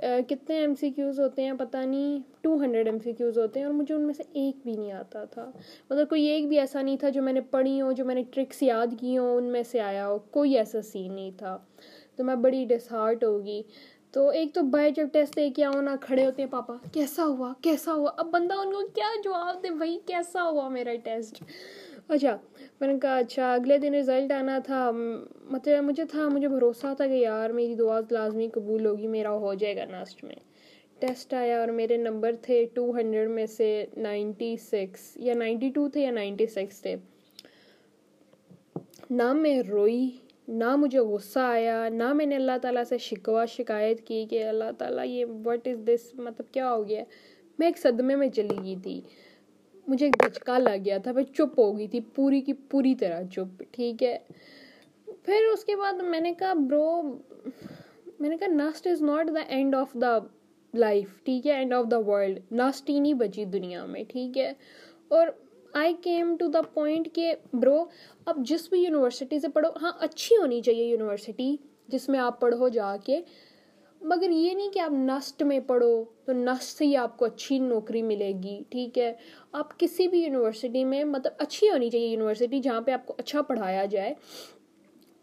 کتنے ایم سی کیوز ہوتے ہیں پتہ نہیں two hundred M C Qs ہوتے ہیں اور مجھے ان میں سے ایک بھی نہیں آتا تھا۔ مطلب کوئی ایک بھی ایسا نہیں تھا جو میں نے پڑھی ہو، جو میں نے ٹرکس یاد کی ہوں، ان میں سے آیا ہو۔ کوئی ایسا سین نہیں تھا۔ تو میں بڑی ڈس ہارٹ ہوگی تو ایک تو بھائی جب ٹیسٹ دے کے آؤ نا، کھڑے ہوتے ہیں پاپا، کیسا ہوا؟ کیسا ہوا؟ اب بندہ ان کو کیا جواب دے؟ بھائی، کیسا ہوا میرا ٹیسٹ اچھا میں نے کہا اچھا اگلے دن رزلٹ آنا تھا مطلب مجھے تھا، مجھے بھروسہ تھا کہ یار میری دعا لازمی قبول ہوگی، میرا ہو جائے گا ناسٹ میں۔ ٹیسٹ آیا اور میرے نمبر تھے ٹو ہنڈریڈ میں سے نائنٹی سکس یا نائنٹی ٹو تھے یا نائنٹی سکس تھے۔ نہ میں روئی، نہ مجھے غصہ آیا، نہ میں نے اللہ تعالیٰ سے شکوہ، شکایت کی کہ اللہ تعالیٰ، یہ وٹ از دس مطلب کیا ہو گیا؟ میں ایک صدمے میں چلی گئی تھی۔ مجھے ایک دھچکا لگ گیا تھا، میں چپ ہو گئی تھی، پوری کی پوری طرح چپ، ٹھیک ہے۔ پھر اس کے بعد میں نے کہا، برو، میں نے کہا NUST is not the end of the life, ٹھیک ہے، end of the world NUST ہی نہیں بچی دنیا میں، ٹھیک ہے۔ اور I came to the point کہ، برو، اب جس بھی یونیورسٹی سے پڑھو ہاں اچھی ہونی چاہیے یونیورسٹی جس میں آپ پڑھو جا کے۔ مگر یہ نہیں کہ آپ نسٹ میں پڑھو تو نسٹ سے ہی آپ کو اچھی نوکری ملے گی، ٹھیک ہے؟ آپ کسی بھی یونیورسٹی میں مطلب اچھی ہونی چاہیے یونیورسٹی جہاں پہ آپ کو اچھا پڑھایا جائے۔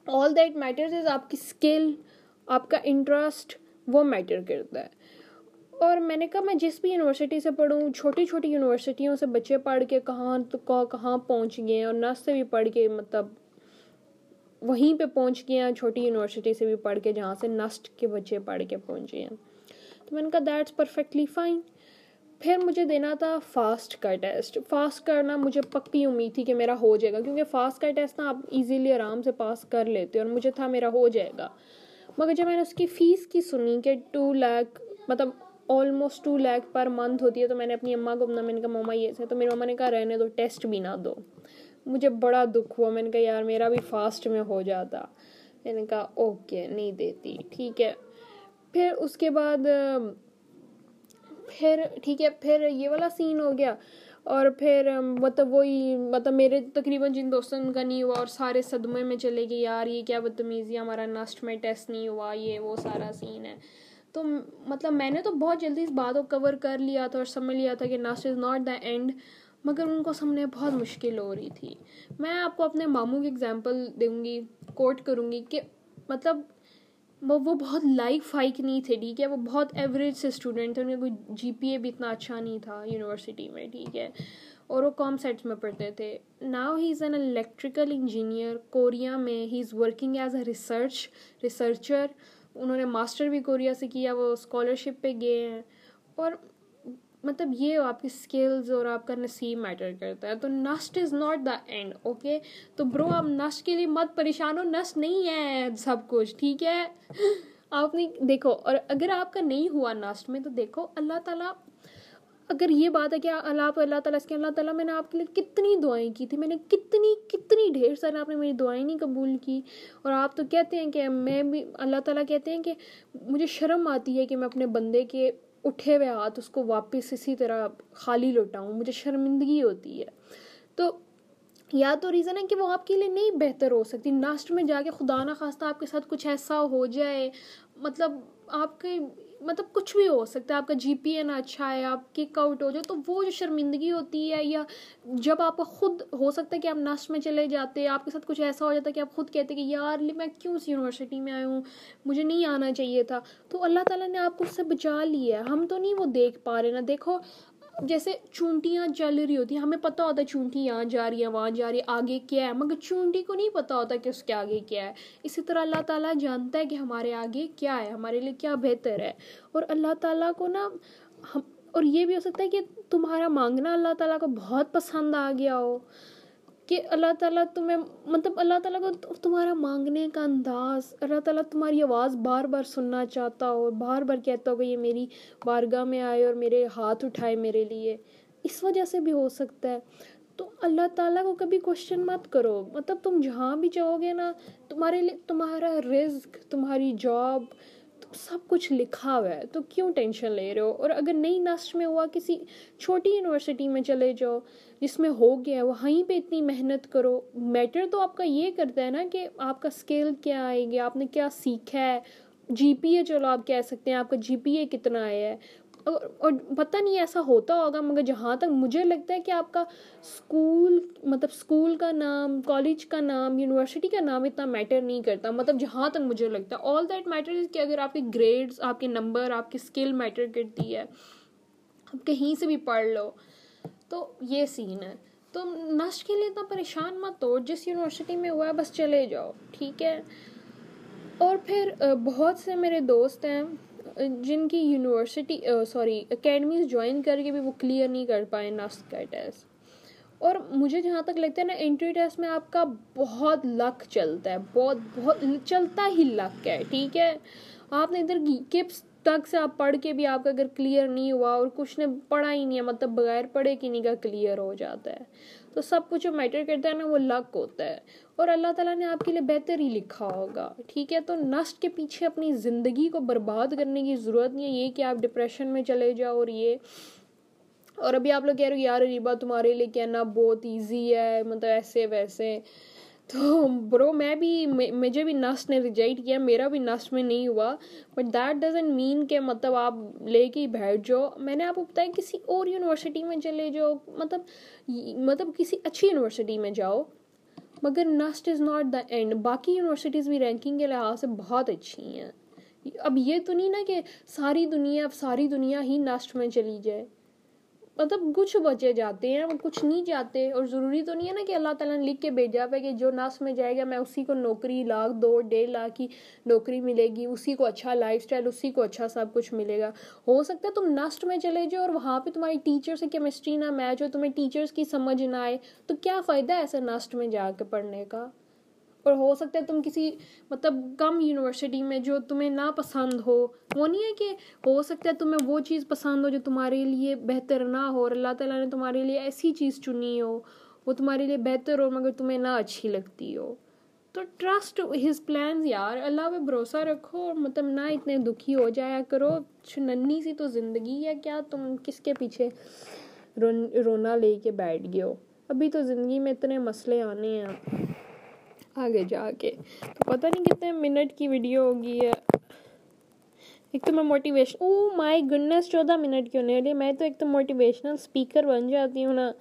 آل دیٹ میٹرز از آپ کی اسکل آپ کا انٹرسٹ وہ میٹر کرتا ہے۔ اور میں نے کہا، میں جس بھی یونیورسٹی سے پڑھوں، چھوٹی چھوٹی یونیورسٹیوں سے بچے پڑھ کے کہاں تو کہاں پہنچ گئے ہیں اور نس سے بھی پڑھ کے مطلب وہیں پہ پہنچ گئے ہیں، چھوٹی یونیورسٹی سے بھی پڑھ کے، جہاں سے نسٹ کے بچے پڑھ کے پہنچے ہیں۔ تو میں نے کہا دیٹس پرفیکٹلی فائن پھر مجھے دینا تھا فاسٹ کا ٹیسٹ فاسٹ کرنا مجھے پکی امید تھی کہ میرا ہو جائے گا، کیونکہ فاسٹ کا ٹیسٹ نا آپ ایزیلی آرام سے پاس کر لیتے اور مجھے تھا میرا ہو جائے گا۔ مگر جب میں نے اس کی فیس کی سنی کہ ٹو لیک مطلب almost two lakh per month ہوتی ہے، تو میں نے اپنی اماں کو اپنا میں نے کہا مما یہ سے تو میری مما نے کہا، رہنے دو ٹیسٹ بھی نہ دو۔ مجھے بڑا دکھ ہوا، میں نے کہا، یار، میرا بھی فاسٹ میں ہو جاتا. میں نے کہا اوکے نہیں دیتی، ٹھیک ہے۔ پھر اس کے بعد، پھر، ٹھیک ہے، پھر یہ والا سین ہو گیا۔ اور پھر مطلب وہی مطلب میرے تقریباً جن دوستوں کا نہیں ہوا اور سارے صدمے میں چلے گئے، یار، یہ کیا بدتمیزی ہمارا نسٹ میں ٹیسٹ نہیں ہوا، یہ وہ سارا سین ہے۔ تو مطلب میں نے تو بہت جلدی اس بات کو کور کر لیا تھا اور سمجھ لیا تھا کہ نسٹ از ناٹ دا اینڈ مگر ان کو سمجھنے بہت مشکل ہو رہی تھی۔ میں آپ کو اپنے ماموں کی اگزامپل دوں گی کوٹ کروں گی کہ مطلب وہ وہ بہت لائک فائک نہیں تھے، ٹھیک ہے؟ وہ بہت ایوریج سے اسٹوڈنٹ تھے، ان کا کوئی جی پی اے بھی اتنا اچھا نہیں تھا یونیورسٹی میں، ٹھیک ہے؟ اور وہ کام سیٹس میں پڑھتے تھے۔ Now he is an electrical engineer Korea میں he is working as a research researcher انہوں نے ماسٹر بھی کوریا سے کیا، وہ اسکالرشپ پہ گئے ہیں۔ اور مطلب یہ آپ کی اسکلز اور آپ کا نصیب میٹر کرتا ہے۔ تو NUST is not the end okay تو برو آپ نسٹ کے لیے مت پریشان ہو۔ نسٹ نہیں ہے سب کچھ، ٹھیک ہے؟ آپ نے دیکھو، اور اگر آپ کا نہیں ہوا نسٹ میں، تو دیکھو اللہ تعالیٰ، اگر یہ بات ہے کہ اللہ اللہ تعالیٰ اس کے، اللہ تعالیٰ میں نے آپ کے لیے کتنی دعائیں کی تھی، میں نے کتنی کتنی ڈھیر سارے آپ نے میری دعائیں نہیں قبول کی۔ اور آپ تو کہتے ہیں کہ میں بھی، اللہ تعالیٰ کہتے ہیں کہ مجھے شرم آتی ہے کہ میں اپنے بندے کے اٹھے ہوئے ہاتھ اس کو واپس اسی طرح خالی لوٹاؤں، مجھے شرمندگی ہوتی ہے۔ تو یا تو ریزن ہے کہ وہ آپ کے لیے نہیں بہتر ہو سکتی لاسٹ میں جا کے خدا نہ خواستہ آپ کے ساتھ کچھ ایسا ہو جائے۔ مطلب آپ کے مطلب کچھ بھی ہو سکتا ہے۔ آپ کا جی پی اے نہ اچھا ہے، آپ کک آؤٹ ہو جائے تو وہ جو شرمندگی ہوتی ہے یا جب آپ خود ہو سکتا ہے کہ آپ نسٹ میں چلے جاتے آپ کے ساتھ کچھ ایسا ہو جاتا ہے کہ آپ خود کہتے کہ یار، میں کیوں اس یونیورسٹی میں آئی ہوں؟ مجھے نہیں آنا چاہیے تھا۔ تو اللہ تعالیٰ نے آپ کو اس سے بچا لیا ہے۔ ہم تو نہیں وہ دیکھ پا رہے نا دیکھو جیسے چونٹیاں چل رہی ہوتی ہیں، ہمیں پتہ ہوتا ہے چونٹی یہاں جا رہی ہے وہاں جا رہی ہے آگے کیا ہے؟ مگر چونٹی کو نہیں پتہ ہوتا کہ اس کے آگے کیا ہے۔ اسی طرح اللہ تعالیٰ جانتا ہے کہ ہمارے آگے کیا ہے، ہمارے لیے کیا بہتر ہے۔ اور اللہ تعالیٰ کو نا، ہم، اور یہ بھی ہو سکتا ہے کہ تمہارا مانگنا اللہ تعالیٰ کو بہت پسند آ گیا ہو۔ کہ اللہ تعالیٰ تمہیں مطلب اللہ تعالیٰ کو تمہارا مانگنے کا انداز، اللہ تعالیٰ تمہاری آواز بار بار سننا چاہتا ہو، بار بار کہتا ہو کہ یہ میری بارگاہ میں آئے اور میرے ہاتھ اٹھائے میرے لیے۔ اس وجہ سے بھی ہو سکتا ہے۔ تو اللہ تعالیٰ کو کبھی کوشچن مت کرو۔ مطلب تم جہاں بھی چاہو گے نا، تمہارے لیے تمہارا رزق، تمہاری جاب سب کچھ لکھا ہوا ہے، تو کیوں ٹینشن لے رہے ہو؟ اور اگر نئی نسٹ میں ہوا، کسی چھوٹی یونیورسٹی میں چلے جاؤ، جس میں ہو گیا وہیں پہ اتنی محنت کرو۔ میٹر تو آپ کا یہ کرتا ہے نا کہ آپ کا اسکل کیا آئے گا آپ نے کیا سیکھا ہے۔ جی پی اے چلو آپ کہہ سکتے ہیں، آپ کا جی پی اے کتنا آیا ہے۔ اور پتہ نہیں ایسا ہوتا ہوگا، مگر جہاں تک مجھے لگتا ہے کہ آپ کا اسکول مطلب اسکول کا نام، کالج کا نام، یونیورسٹی کا نام اتنا میٹر نہیں کرتا مطلب جہاں تک مجھے لگتا ہے۔ آل دیٹ میٹر از کہ اگر آپ کے گریڈس آپ کے نمبر آپ کی اسکل میٹر کرتی ہے، آپ کہیں سے بھی پڑھ لو، تو یہ سین ہے۔ تو نسٹ کے لیے اتنا پریشان مت ہو، جس یونیورسٹی میں ہوا ہے، بس چلے جاؤ، ٹھیک ہے؟ اور پھر بہت سے میرے دوست ہیں جن کی یونیورسٹی سوری، اکیڈمیز جوائن کر کے بھی وہ کلیئر نہیں کر پائے نسٹ کا ٹیسٹ اور مجھے جہاں تک لگتا ہے نا انٹری ٹیسٹ میں آپ کا بہت لک چلتا ہے، بہت بہت، چلتا ہی لک ہے، ٹھیک ہے؟ آپ نے ادھر کپس تک سے آپ پڑھ کے بھی آپ کا اگر کلیئر نہیں ہوا اور کچھ نے پڑھا ہی نہیں ہے مطلب بغیر پڑھے کہ نہیں کا کلیئر ہو جاتا ہے۔ تو سب کچھ جو میٹر کرتا ہے نا وہ لک ہوتا ہے۔ اور اللہ تعالیٰ نے آپ کے لیے بہتر ہی لکھا ہوگا، ٹھیک ہے؟ تو نسٹ کے پیچھے اپنی زندگی کو برباد کرنے کی ضرورت نہیں ہے۔ یہ کہ آپ ڈپریشن میں چلے جاؤ اور یہ۔ اور ابھی آپ لوگ کہہ رہے ہو، یار ریبا تمہارے لیے کہنا بہت ایزی ہے مطلب ایسے ویسے۔ تو برو میں بھی مجھے بھی نسٹ نے ریجیکٹ کیا، میرا بھی نسٹ میں نہیں ہوا بٹ دیٹ ڈزنٹ مین کہ مطلب آپ لے کے ہی بیٹھ جاؤ۔ میں نے آپ کو بتایا کسی اور یونیورسٹی میں چلے جاؤ مطلب مطلب کسی اچھی یونیورسٹی میں جاؤ، مگر NUST is not the end باقی یونیورسٹیز بھی رینکنگ کے لحاظ سے بہت اچھی ہیں۔ اب یہ تو نہیں نا کہ ساری دنیا اب ساری دنیا ہی نسٹ میں چلی جائے۔ مطلب کچھ بچے جاتے ہیں کچھ نہیں جاتے اور ضروری تو نہیں ہے نا کہ اللہ تعالیٰ نے لکھ کے بھیجا پہ کہ جو نس میں جائے گا، میں اسی کو نوکری لاکھ، دو، ڈیڑھ لاکھ کی نوکری ملے گی، اسی کو اچھا لائف اسٹائل اسی کو اچھا سب کچھ ملے گا۔ ہو سکتا ہے تم نسٹ میں چلے جاؤ اور وہاں پہ تمہاری ٹیچر سے کیمسٹری نہ میچ ہو، تمہیں ٹیچرس کی سمجھ نہ آئے۔ تو کیا فائدہ ہے ایسے نسٹ میں جا کے پڑھنے کا؟ اور ہو سکتا ہے تم کسی مطلب کم یونیورسٹی میں جو تمہیں نا پسند ہو۔ وہ نہیں ہے کہ ہو سکتا ہے تمہیں وہ چیز پسند ہو جو تمہارے لیے بہتر نہ ہو اور اللہ تعالیٰ نے تمہارے لیے ایسی چیز چنی ہو۔ وہ تمہارے لیے بہتر ہو مگر تمہیں نہ اچھی لگتی ہو۔ تو ٹرسٹ ہز پلانز یار۔ اللہ پہ بھروسہ رکھو اور مطلب نہ اتنے دکھی ہو جایا کرو۔ ننی سی تو زندگی ہے۔ کیا تم کس کے پیچھے رونا لے کے بیٹھ گئے ہو؟ ابھی تو زندگی میں اتنے مسئلے آنے ہیں۔ آگے جا کے۔ تو پتہ نہیں کتنے منٹ کی ویڈیو ہوگی ہے ایک تو میں موٹیویشن او مائی گڈنس چودہ منٹ کیوں نہیں میں تو ایک تو موٹیویشنل اسپیکر بن جاتی ہوں نا۔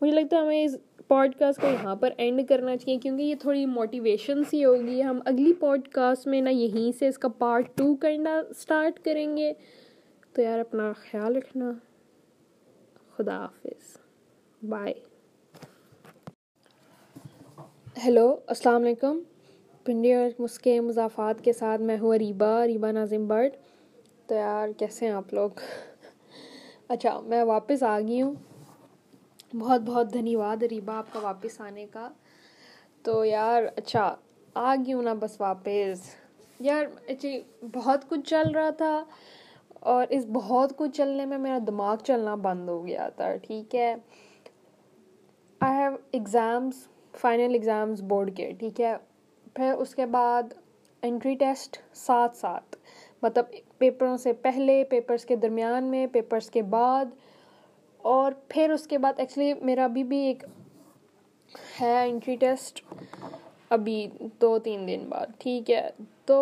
مجھے لگتا ہے ہمیں اس پوڈ کاسٹ کو یہاں پر اینڈ کرنا چاہیے، کیونکہ یہ تھوڑی موٹیویشن سی ہوگی۔ ہم اگلی پوڈ کاسٹ میں نا یہیں سے اس کا پارٹ ٹو کرنا اسٹارٹ کریں گے۔ تو یار اپنا خیال رکھنا۔ خدا حافظ۔ بائے ہیلو، السلام علیکم۔ پنڈی اور مسکے مضافات کے ساتھ میں ہوں ریبا ریبا ناظم برڈ۔ تو یار، کیسے ہیں آپ لوگ؟ اچھا میں واپس آ گئی ہوں۔ بہت بہت دھنیہ واد ریبا آپ کا واپس آنے کا۔ تو یار اچھا آ گئی ہوں نا بس واپس۔ یار اچھی بہت کچھ چل رہا تھا۔ اور اس بہت کچھ چلنے میں میرا دماغ چلنا بند ہو گیا تھا، ٹھیک ہے۔ I have exams final exams board کے، ٹھیک ہے؟ پھر اس کے بعد انٹری ٹیسٹ ساتھ ساتھ مطلب پیپروں سے پہلے پیپرس کے درمیان میں پیپرس کے بعد، اور پھر اس کے بعد ایکچولی میرا ابھی بھی ایک ہے انٹری ٹیسٹ ابھی دو تین دن بعد، ٹھیک ہے؟ تو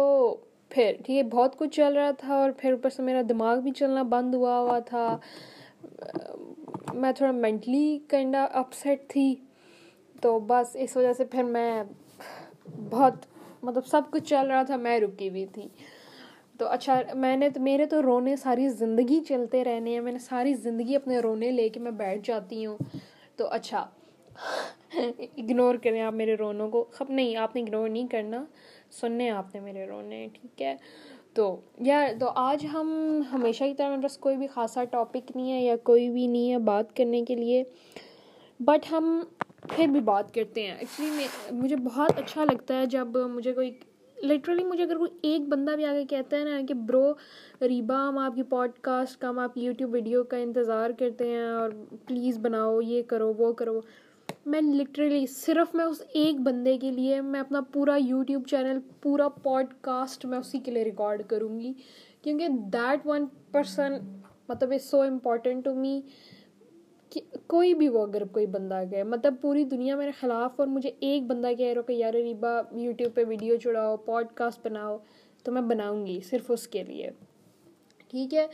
پھر، ٹھیک ہے، بہت کچھ چل رہا تھا، اور پھر اوپر سے میرا دماغ بھی چلنا بند ہوا ہوا تھا۔ میں تھوڑا مینٹلی کائنڈا اپسیٹ تھی۔ تو بس اس وجہ سے پھر میں بہت مطلب سب کچھ چل رہا تھا، میں رکی ہوئی تھی۔ تو اچھا میں نے تو، میرے تو رونے ساری زندگی چلتے رہنے ہیں۔ میں نے ساری زندگی اپنے رونے لے کے میں بیٹھ جاتی ہوں۔ تو اچھا اگنور کریں آپ میرے رونوں کو۔ خب، نہیں، آپ نے اگنور نہیں کرنا۔ سننے آپ نے میرے رونے، ٹھیک ہے۔ تو، یا تو آج ہم ہمیشہ کی طرح میرے پاس کوئی بھی خاصا ٹاپک نہیں ہے یا کوئی بھی نہیں ہے بات کرنے کے لیے۔ بٹ ہم پھر بھی بات کرتے ہیں۔ ایکچولی میں مجھے بہت اچھا لگتا ہے جب مجھے کوئی لٹرلی مجھے اگر کوئی ایک بندہ بھی آگے کہتا ہے نا کہ برو ریبا، ہم آپ کی پوڈ کاسٹ کا ہم آپ کی یوٹیوب ویڈیو کا انتظار کرتے ہیں اور پلیز بناؤ، یہ کرو، وہ کرو۔ میں لٹرلی صرف میں اس ایک بندے کے لیے میں اپنا پورا یوٹیوب چینل پورا پوڈ کاسٹ میں اسی کے لیے ریکارڈ کروں گی۔ کیونکہ دیٹ ون پرسن مطلب از سو امپورٹنٹ ٹو می کہ کوئی بھی وہ اگر کوئی بندہ گئے مطلب پوری دنیا میرے خلاف اور مجھے ایک بندہ کہہ رہا کہ یار ریبا یوٹیوب پہ ویڈیو چڑھاؤ پوڈ کاسٹ بناؤ، تو میں بناؤں گی صرف اس کے لیے۔ ٹھیک ہے؟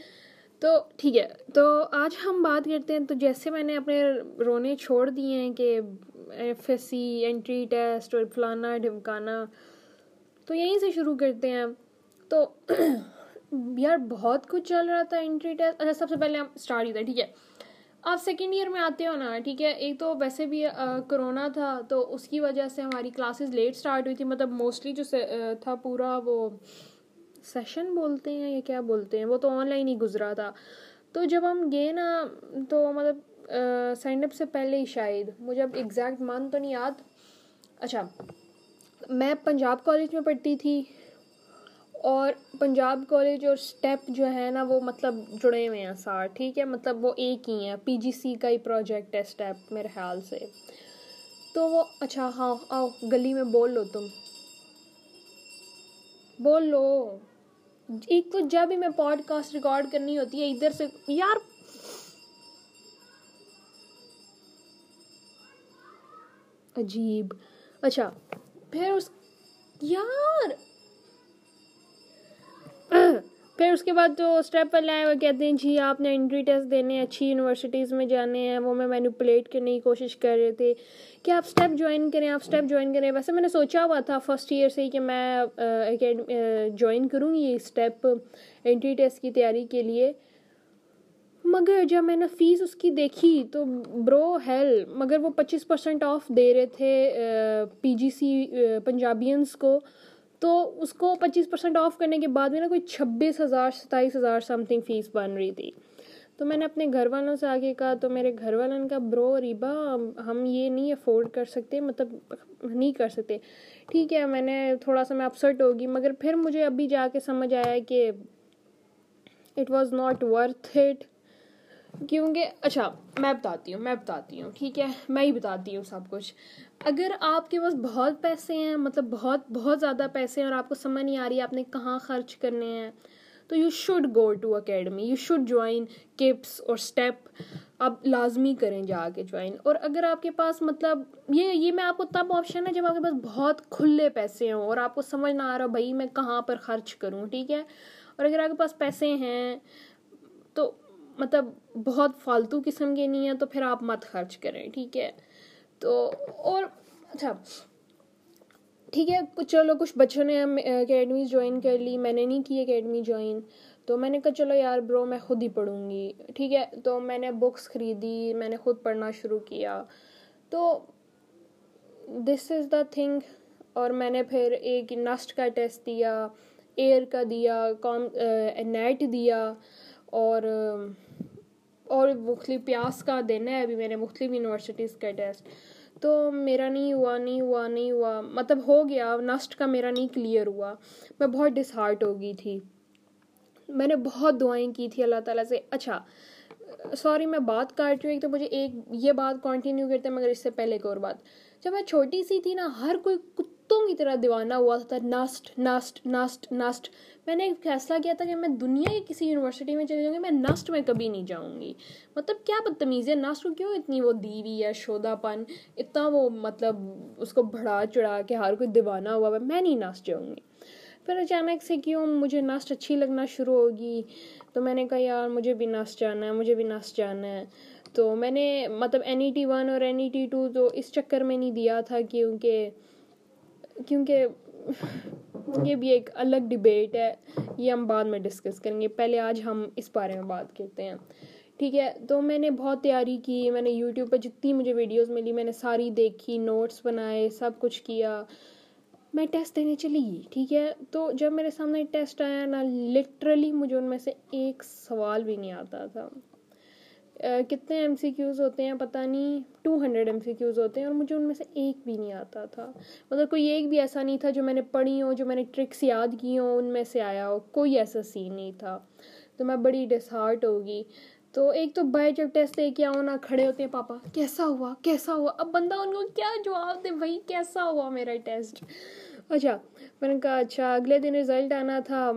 تو ٹھیک ہے، تو آج ہم بات کرتے ہیں، تو جیسے میں نے اپنے رونے چھوڑ دیے ہیں کہ F S C entry test اور فلانا ڈھمکانا، تو یہیں سے شروع کرتے ہیں۔ تو یار بہت کچھ چل رہا تھا انٹری ٹیسٹ۔ اچھا سب سے پہلے ہم اسٹارٹ ہی تھا ٹھیک ہے۔ آپ سیکنڈ ایئر میں آتے ہو نا، ٹھیک ہے؟ ایک تو ویسے بھی کرونا تھا تو اس کی وجہ سے ہماری کلاسز لیٹ اسٹارٹ ہوئی تھی۔ مطلب موسٹلی جو تھا پورا وہ سیشن بولتے ہیں یا کیا بولتے ہیں؟ وہ تو آن لائن ہی گزرا تھا۔ تو جب ہم گئے نا، تو مطلب سائن اپ سے پہلے ہی شاید۔ مجھے اب ایگزیکٹ مان تو نہیں یاد۔ اچھا میں پنجاب کالج میں پڑھتی تھی۔ اور پنجاب کالج اور اسٹیپ جو ہے نا وہ مطلب جڑے ہوئے ہیں ساتھ، ٹھیک ہے؟ مطلب وہ ایک ہی ہیں، پی جی سی کا ہی پروجیکٹ ہے اسٹیپ میرے خیال سے۔ تو وہ اچھا ہاں آؤ، گلی میں بول لو تم۔ بول لو۔ ایک تو جب ہی میں پوڈ کاسٹ ریکارڈ کرنی ہوتی ہے، ادھر سے، یار۔ عجیب۔ اچھا پھر اس، یار۔ پھر اس کے بعد جو اسٹیپ پہ لائے وہ کہتے ہیں جی آپ نے انٹری ٹیسٹ دینے ہیں، اچھی یونیورسٹیز میں جانے ہیں، وہ میں مینوپولیٹ کرنے کی کوشش کر رہے تھے۔ کہ آپ اسٹیپ جوائن کریں، آپ اسٹیپ جوائن کریں۔ ویسے میں نے سوچا ہوا تھا فرسٹ ایئر سے ہی کہ میں جوائن کروں گی اسٹیپ انٹری ٹیسٹ کی تیاری کے لیے۔ مگر جب میں نے فیس اس کی دیکھی تو برو ہیل مگر وہ پچیس پرسینٹ آف دے رہے تھے پی جی سی پنجابینس کو۔ تو اس کو پچیس پرسینٹ آف کرنے کے بعد میں نا کوئی چھبیس ہزار، ستائیس ہزار سم تھنگ فیس بن رہی تھی۔ تو میں نے اپنے گھر والوں سے آگے کہا، تو میرے گھر والوں کا برو ریبا، ہم یہ نہیں افورڈ کر سکتے مطلب نہیں کر سکتے۔ ٹھیک ہے، میں نے تھوڑا سا، میں اپسٹ ہوگی مگر پھر مجھے ابھی جا کے سمجھ آیا کہ it was not worth it کیونکہ اچھا میں بتاتی ہوں، میں بتاتی ہوں، ٹھیک ہے، میں ہی بتاتی ہوں سب کچھ۔ اگر آپ کے پاس بہت پیسے ہیں مطلب بہت بہت زیادہ پیسے ہیں اور آپ کو سمجھ نہیں آ رہی آپ نے کہاں خرچ کرنے ہیں، تو you should go to academy you should join KIPS اور اسٹیپ آپ لازمی کریں جا کے جوائن اور اگر آپ کے پاس مطلب یہ یہ میں آپ کو تب آپشن ہے جب آپ کے پاس بہت کھلے پیسے ہوں اور آپ کو سمجھ نہ آ رہا بھائی میں کہاں پر خرچ کروں، ٹھیک ہے؟ اور اگر آپ کے پاس پیسے ہیں، تو مطلب بہت فالتو قسم کے نہیں ہیں، تو پھر آپ مت خرچ کریں، ٹھیک ہے؟ تو اور اچھا ٹھیک ہے چلو، کچھ بچوں نے اکیڈمیز جوائن کر لی، میں نے نہیں کی اکیڈمی جوائن تو میں نے کہا چلو یار برو میں خود ہی پڑھوں گی ٹھیک ہے، تو میں نے بکس خریدی، میں نے خود پڑھنا شروع کیا، تو دس از دا تھنگ اور میں نے پھر ایک نسٹ کا ٹیسٹ دیا ایئر کا دیا، کام نیٹ دیا، اور اور مختلف پیاس کا دینا ہے، ابھی میں نے مختلف یونیورسٹیز کا ٹیسٹ تو میرا نہیں ہوا نہیں ہوا نہیں ہوا. مطلب ہو گیا نسٹ کا میرا نہیں کلیئر ہوا. میں بہت ڈس ہارٹ ہو گئی تھی. میں نے بہت دعائیں کی تھی اللہ تعالیٰ سے. اچھا سوری میں بات کاٹ رہی ہوں، ایک تو مجھے ایک یہ بات کنٹینیو کرتے مگر اس سے پہلے ایک اور بات. جب میں چھوٹی سی تھی نا، ہر کوئی کتوں کی طرح دیوانہ ہوا تھا نسٹ نسٹ نسٹ نسٹ میں نے ایک فیصلہ کیا تھا کہ میں دنیا کی کسی یونیورسٹی میں چلی جاؤں گی، میں نسٹ میں کبھی نہیں جاؤں گی۔ مطلب کیا بدتمیزی ہے؟ نسٹ کو کیوں اتنی وہ دیوی ہے شودا پن، اتنا وہ مطلب اس کو بڑھا چڑھا کے ہر کوئی دیوانہ ہوا ہے، میں نہیں نسٹ جاؤں گی۔ پھر اچانک سے کیوں مجھے نسٹ اچھی لگنا شروع ہوگی؟ تو میں نے کہا، یار، مجھے بھی نس جانا ہے، مجھے بھی نس جانا ہے۔ تو میں نے مطلب این ای ٹی ون اور این ای ٹی ٹو تو اس چکر میں نہیں دیا تھا کیونکہ کیونکہ یہ بھی ایک الگ ڈبیٹ ہے، یہ ہم بعد میں ڈسکس کریں گے۔ پہلے آج ہم اس بارے میں بات کرتے ہیں۔ ٹھیک ہے، تو میں نے بہت تیاری کی، میں نے یوٹیوب پہ جتنی مجھے ویڈیوز ملی، میں نے ساری دیکھی نوٹس بنائے، سب کچھ کیا۔ میں ٹیسٹ دینے چلی گئی، ٹھیک ہے۔ تو جب میرے سامنے ٹیسٹ آیا نا لٹرلی مجھے ان میں سے ایک سوال بھی نہیں آتا تھا۔ کتنے ایم سی کیوز ہوتے ہیں پتہ نہیں two hundred M C Qs ہوتے ہیں اور مجھے ان میں سے ایک بھی نہیں آتا تھا۔ مطلب کوئی ایک بھی ایسا نہیں تھا جو میں نے پڑھی ہو، جو میں نے ٹرکس یاد کی ہوں، ان میں سے آیا ہو۔ کوئی ایسا سین نہیں تھا۔ تو میں بڑی ڈس ہارٹ ہوگی۔ تو ایک تو بھائی جب ٹیسٹ دے کے آؤ نا کھڑے ہوتے ہیں، پاپا، کیسا ہوا؟ کیسا ہوا؟ اب بندہ ان کو کیا جواب دے؟ بھائی کیسا ہوا میرا ٹیسٹ اچھا میں نے کہا اچھا اگلے دن رزلٹ آنا تھا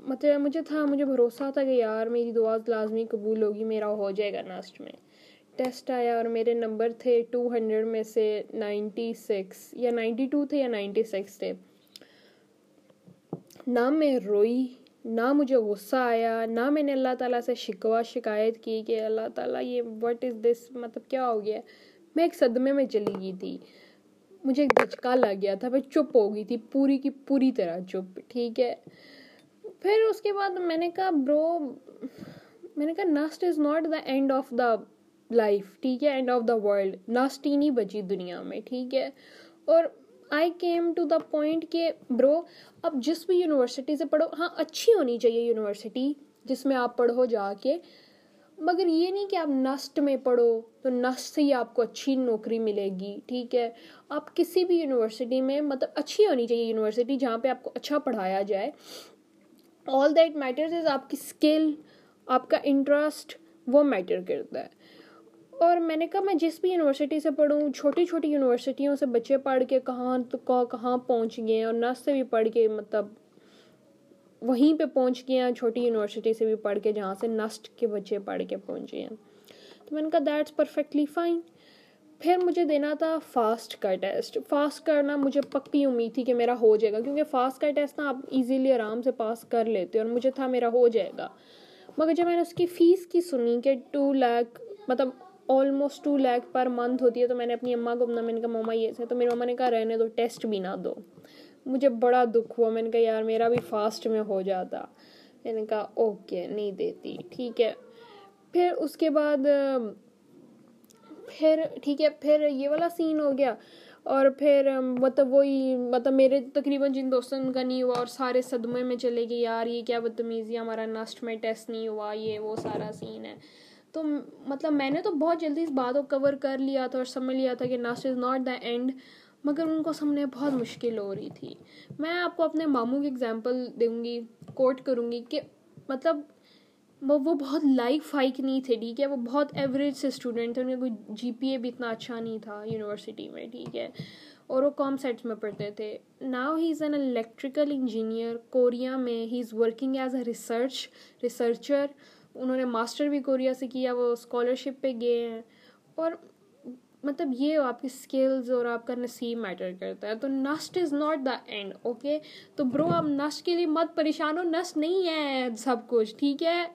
مطلب مجھے تھا، مجھے بھروسہ تھا کہ یار میری دعا لازمی قبول ہوگی، میرا ہو جائے گا ناسٹ میں۔ ٹیسٹ آیا اور میرے نمبر تھے ٹو ہنڈریڈ میں سے نائنٹی سکس یا نائنٹی ٹو تھے یا نائنٹی سکس تھے۔ نہ میں روئی، نہ مجھے غصہ آیا، نہ میں نے اللہ تعالیٰ سے شکوا شکایت کی کہ اللہ تعالیٰ، یہ وٹ از دس مطلب کیا ہو گیا؟ میں ایک صدمے میں چلی گئی تھی۔ مجھے ایک دھچکا لگ گیا تھا، میں چپ ہو گئی تھی، پوری کی پوری طرح چپ، ٹھیک ہے۔ پھر اس کے بعد میں نے کہا، برو، میں نے کہا، NUST is not the end of the life, ٹھیک ہے، and of the world, NUST ہی نہیں بچی دنیا میں، ٹھیک ہے۔ اور I came to the point کہ، برو، اب جس بھی یونیورسٹی سے پڑھو ہاں اچھی ہونی چاہیے یونیورسٹی جس میں آپ پڑھو جا کے۔ مگر یہ نہیں کہ آپ نسٹ میں پڑھو تو نسٹ سے ہی آپ کو اچھی نوکری ملے گی، ٹھیک ہے۔ آپ کسی بھی یونیورسٹی میں مطلب اچھی ہونی چاہیے یونیورسٹی جہاں پہ آپ کو اچھا پڑھایا جائے۔ آل دیٹ میٹرز از آپ کی اسکل آپ کا انٹرسٹ وہ میٹر کرتا ہے۔ اور میں نے کہا، میں جس بھی یونیورسٹی سے پڑھوں، چھوٹی چھوٹی یونیورسٹیوں سے بچے پڑھ کے کہاں تو کہاں پہنچ گئے ہیں اور نس سے بھی پڑھ کے مطلب وہیں پہ پہنچ گئے ہیں، چھوٹی یونیورسٹی سے بھی پڑھ کے، جہاں سے نسٹ کے بچے پڑھ کے پہنچے ہیں۔ تو میں نے کہا دیٹس پرفیکٹلی فائن پھر مجھے دینا تھا فاسٹ کا ٹیسٹ فاسٹ کرنا مجھے پکی امید تھی کہ میرا ہو جائے گا، کیونکہ فاسٹ کا ٹیسٹ نا آپ ایزیلی آرام سے پاس کر لیتے اور مجھے تھا میرا ہو جائے گا۔ مگر جب میں نے اس کی فیس کی سنی کہ ٹو لیک مطلب almost two lakh per month ہوتی ہے، تو میں نے اپنی اماں کو اپنا میں نے کہا مما یہ سے تو میری مما نے کہا، رہنے دو ٹیسٹ بھی نہ دو۔ مجھے بڑا دکھ ہوا، میں نے کہا، یار، میرا بھی فاسٹ میں ہو جاتا۔ میں نے کہا اوکے نہیں دیتی۔ ٹھیک ہے۔ پھر اس کے بعد پھر، ٹھیک ہے، پھر یہ والا سین ہو گیا۔ اور پھر مطلب وہی مطلب میرے تقریباً جن دوستوں کا نہیں ہوا اور سارے صدمے میں چلے گئے، یار، یہ کیا بدتمیزی ہمارا نسٹ میں ٹیسٹ نہیں ہوا، یہ وہ سارا سین ہے۔ تو مطلب میں نے تو بہت جلدی اس بات کو کور کر لیا تھا اور سمجھ لیا تھا کہ نسٹ از ناٹ دا اینڈ مگر ان کو سمجھنے بہت مشکل ہو رہی تھی۔ میں آپ کو اپنے ماموں کی اگزامپل دوں گی کوٹ کروں گی کہ مطلب وہ وہ بہت لائک فائک نہیں تھے، ٹھیک ہے؟ وہ بہت ایوریج سے اسٹوڈنٹ تھے، ان کا کوئی جی پی اے بھی اتنا اچھا نہیں تھا یونیورسٹی میں، ٹھیک ہے؟ اور وہ کام سیٹس میں پڑھتے تھے۔ Now he is an electrical engineer Korea میں he is working as a research researcher انہوں نے ماسٹر بھی کوریا سے کیا، وہ اسکالرشپ پہ گئے ہیں۔ اور مطلب یہ آپ کی اسکلز اور آپ کا نصیب میٹر کرتا ہے۔ تو NUST is not the end okay تو برو آپ نسٹ کے لیے مت پریشان ہو۔ نسٹ نہیں ہے سب کچھ، ٹھیک ہے؟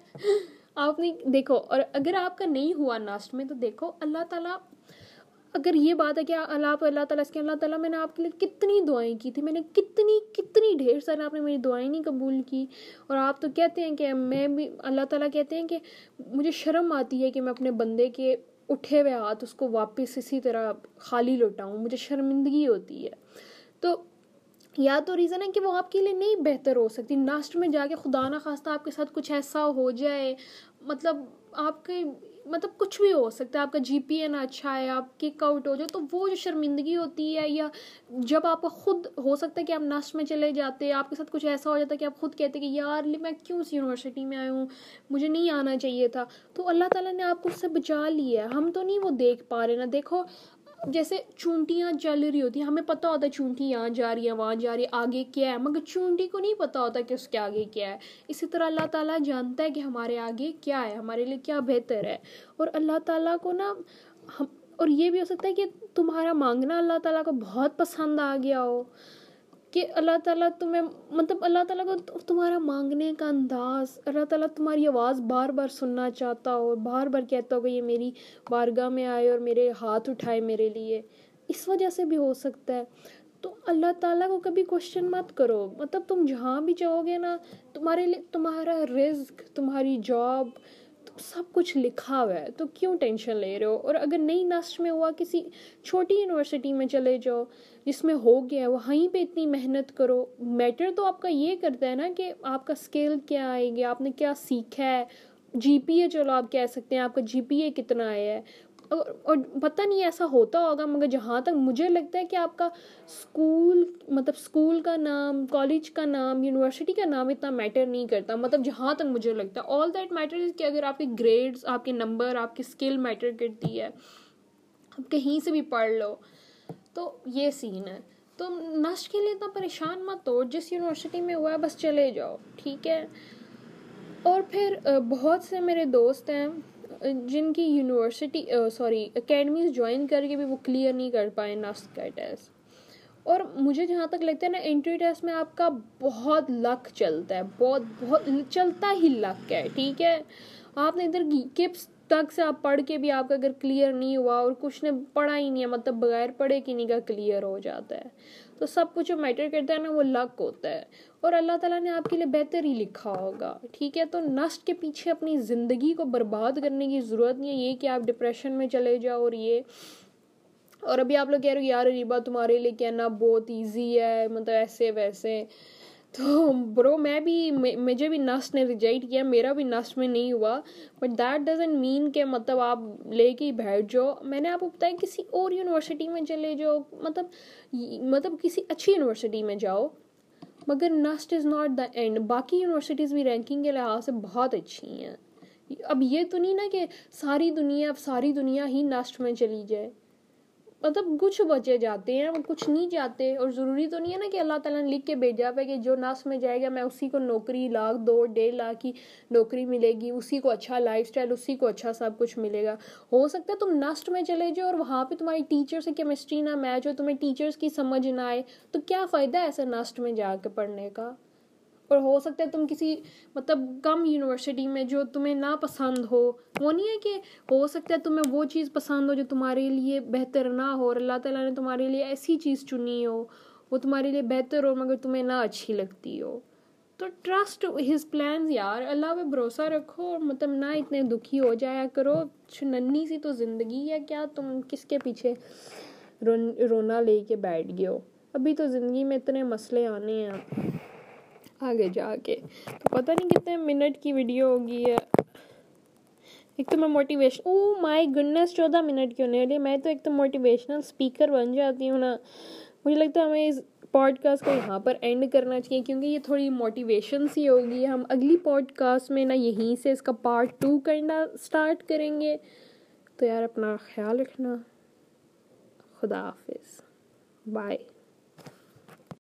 آپ نے دیکھو، اور اگر آپ کا نہیں ہوا نسٹ میں، تو دیکھو اللہ تعالیٰ، اگر یہ بات ہے کہ اللہ اللہ تعالیٰ اس کے، اللہ تعالیٰ میں نے آپ کے لیے کتنی دعائیں کی تھی۔ میں نے کتنی کتنی ڈھیر سارے آپ نے میری دعائیں نہیں قبول کی۔ اور آپ تو کہتے ہیں کہ میں بھی، اللہ تعالیٰ کہتے ہیں کہ مجھے شرم آتی ہے کہ میں اپنے بندے کے اٹھے ہوئے ہاتھ اس کو واپس اسی طرح خالی لوٹاؤں، مجھے شرمندگی ہوتی ہے۔ تو یا تو ریزن ہے کہ وہ آپ کے لیے نہیں بہتر ہو سکتی لاسٹ میں جا کے خدا نخواستہ آپ کے ساتھ کچھ ایسا ہو جائے۔ مطلب آپ کے مطلب کچھ بھی ہو سکتا ہے، آپ کا جی پی اے نہ اچھا ہے، آپ کک آؤٹ ہو جائے تو وہ جو شرمندگی ہوتی ہے یا جب آپ کا خود ہو سکتا ہے کہ آپ نسٹ میں چلے جاتے، آپ کے ساتھ کچھ ایسا ہو جاتا ہے کہ آپ خود کہتے کہ یار میں کیوں اس یونیورسٹی میں آئی ہوں؟ مجھے نہیں آنا چاہیے تھا۔ تو اللہ تعالیٰ نے آپ کو اس سے بچا لیا ہے۔ ہم تو نہیں وہ دیکھ پا رہے نا دیکھو جیسے چونٹیاں چل رہی ہوتی ہیں، ہمیں پتہ ہوتا ہے چونٹی یہاں جا رہی ہے وہاں جا رہی ہے آگے کیا ہے؟ مگر چونٹی کو نہیں پتہ ہوتا کہ اس کے آگے کیا ہے۔ اسی طرح اللہ تعالیٰ جانتا ہے کہ ہمارے آگے کیا ہے، ہمارے لیے کیا بہتر ہے۔ اور اللہ تعالیٰ کو نا، ہم، اور یہ بھی ہو سکتا ہے کہ تمہارا مانگنا اللہ تعالیٰ کو بہت پسند آ گیا ہو۔ کہ اللہ تعالیٰ تمہیں مطلب اللہ تعالیٰ کو تمہارا مانگنے کا انداز، اللہ تعالیٰ تمہاری آواز بار بار سننا چاہتا ہو، بار بار کہتا ہو کہ یہ میری بارگاہ میں آئے اور میرے ہاتھ اٹھائے میرے لیے۔ اس وجہ سے بھی ہو سکتا ہے۔ تو اللہ تعالیٰ کو کبھی کوشچن مت کرو۔ مطلب تم جہاں بھی جاؤ گے نا، تمہارے لیے تمہارا رزق، تمہاری جاب سب کچھ لکھا ہوا ہے، تو کیوں ٹینشن لے رہے ہو؟ اور اگر نئی نسٹ میں ہوا، کسی چھوٹی یونیورسٹی میں چلے جاؤ، جس میں ہو گیا وہیں پہ اتنی محنت کرو۔ میٹر تو آپ کا یہ کرتا ہے نا کہ آپ کا اسکیل کیا آئے گا آپ نے کیا سیکھا ہے۔ جی پی اے چلو آپ کہہ سکتے ہیں، آپ کا جی پی اے کتنا آیا ہے۔ اور پتہ نہیں ایسا ہوتا ہوگا، مگر جہاں تک مجھے لگتا ہے کہ آپ کا اسکول مطلب اسکول کا نام کالج کا نام یونیورسٹی کا نام اتنا میٹر نہیں کرتا۔ مطلب جہاں تک مجھے لگتا ہے آل دیٹ میٹر کہ اگر آپ کے گریڈس آپ کے نمبر آپ کی اسکل میٹر کرتی ہے، آپ کہیں سے بھی پڑھ لو، تو یہ سین ہے۔ تو نسٹ کے لیے اتنا پریشان مت ہو، جس یونیورسٹی میں ہوا ہے، بس چلے جاؤ، ٹھیک ہے۔ اور پھر بہت سے میرے دوست ہیں۔ جن کی یونیورسٹی سوری اکیڈمیز جوائن کر کے بھی وہ کلیئر نہیں کر پائے نسٹ کا ٹیسٹ اور مجھے جہاں تک لگتا ہے نا انٹری ٹیسٹ میں آپ کا بہت لک چلتا ہے، بہت بہت، چلتا ہی لک ہے، ٹھیک ہے؟ آپ نے ادھر کپس تک سے آپ پڑھ کے بھی آپ کا اگر کلیئر نہیں ہوا اور کچھ نے پڑھا ہی نہیں ہے مطلب بغیر پڑھے کہ نہیں کا کلیئر ہو جاتا ہے۔ تو سب کچھ جو میٹر کرتا ہے نا وہ لک ہوتا ہے۔ اور اللہ تعالیٰ نے آپ کے لیے بہتر ہی لکھا ہوگا۔ ٹھیک ہے، تو نسٹ کے پیچھے اپنی زندگی کو برباد کرنے کی ضرورت نہیں ہے۔ یہ کہ آپ ڈپریشن میں چلے جاؤ اور یہ۔ اور ابھی آپ لوگ کہہ رہے ہو، یار ریبا تمہارے لیے کہنا بہت ایزی ہے مطلب ایسے ویسے۔ تو برو، میں بھی مجھے بھی نسٹ نے ریجیکٹ کیا، میرا بھی نسٹ میں نہیں ہوا بٹ دیٹ ڈزنٹ مین کہ مطلب آپ لے کے ہی بیٹھ جاؤ۔ میں نے آپ کو بتایا کسی اور یونیورسٹی میں چلے جاؤ مطلب مطلب کسی اچھی یونیورسٹی میں جاؤ، مگر NUST is not the end باقی یونیورسٹیز بھی رینکنگ کے لحاظ سے بہت اچھی ہیں۔ اب یہ تو نہیں نا کہ ساری دنیا، اب ساری دنیا ہی نسٹ میں چلی جائے۔ مطلب کچھ بچے جاتے ہیں کچھ نہیں جاتے اور ضروری تو نہیں ہے نا کہ اللہ تعالیٰ نے لکھ کے بھیجا پہ کہ جو نس میں جائے گا، میں اسی کو نوکری لاکھ، دو، ڈیڑھ لاکھ کی نوکری ملے گی، اسی کو اچھا لائف اسٹائل اسی کو اچھا سب کچھ ملے گا۔ ہو سکتا ہے تم نسٹ میں چلے جاؤ اور وہاں پہ تمہاری ٹیچر سے کیمسٹری نہ میچ ہو، تمہیں ٹیچرس کی سمجھ نہ آئے۔ تو کیا فائدہ ہے ایسے نسٹ میں جا کے پڑھنے کا؟ اور ہو سکتا ہے تم کسی مطلب کم یونیورسٹی میں جو تمہیں نا پسند ہو۔ وہ نہیں ہے کہ ہو سکتا ہے تمہیں وہ چیز پسند ہو جو تمہارے لیے بہتر نہ ہو اور اللہ تعالیٰ نے تمہارے لیے ایسی چیز چنی ہو۔ وہ تمہارے لیے بہتر ہو مگر تمہیں نہ اچھی لگتی ہو۔ تو ٹرسٹ ہز پلانز یار۔ اللہ پہ بھروسہ رکھو اور مطلب نہ اتنے دکھی ہو جایا کرو۔ ننھی سی تو زندگی ہے۔ کیا تم کس کے پیچھے رون رونا لے کے بیٹھ گئے ہو؟ ابھی تو زندگی میں اتنے مسئلے آنے ہیں۔ آگے جا کے۔ تو پتہ نہیں کتنے منٹ کی ویڈیو ہوگی ہے ایک تو میں موٹیویشن او مائی گڈنس چودہ منٹ کی ہونے والی میں تو ایک تو موٹیویشنل اسپیکر بن جاتی ہوں نا۔ مجھے لگتا ہے ہمیں اس پوڈ کاسٹ کو یہاں پر اینڈ کرنا چاہیے، کیونکہ یہ تھوڑی موٹیویشن سی ہوگی۔ ہم اگلی پوڈ کاسٹ میں نا یہیں سے اس کا پارٹ ٹو کرنا اسٹارٹ کریں گے۔ تو یار اپنا خیال رکھنا۔ خدا حافظ۔ بائے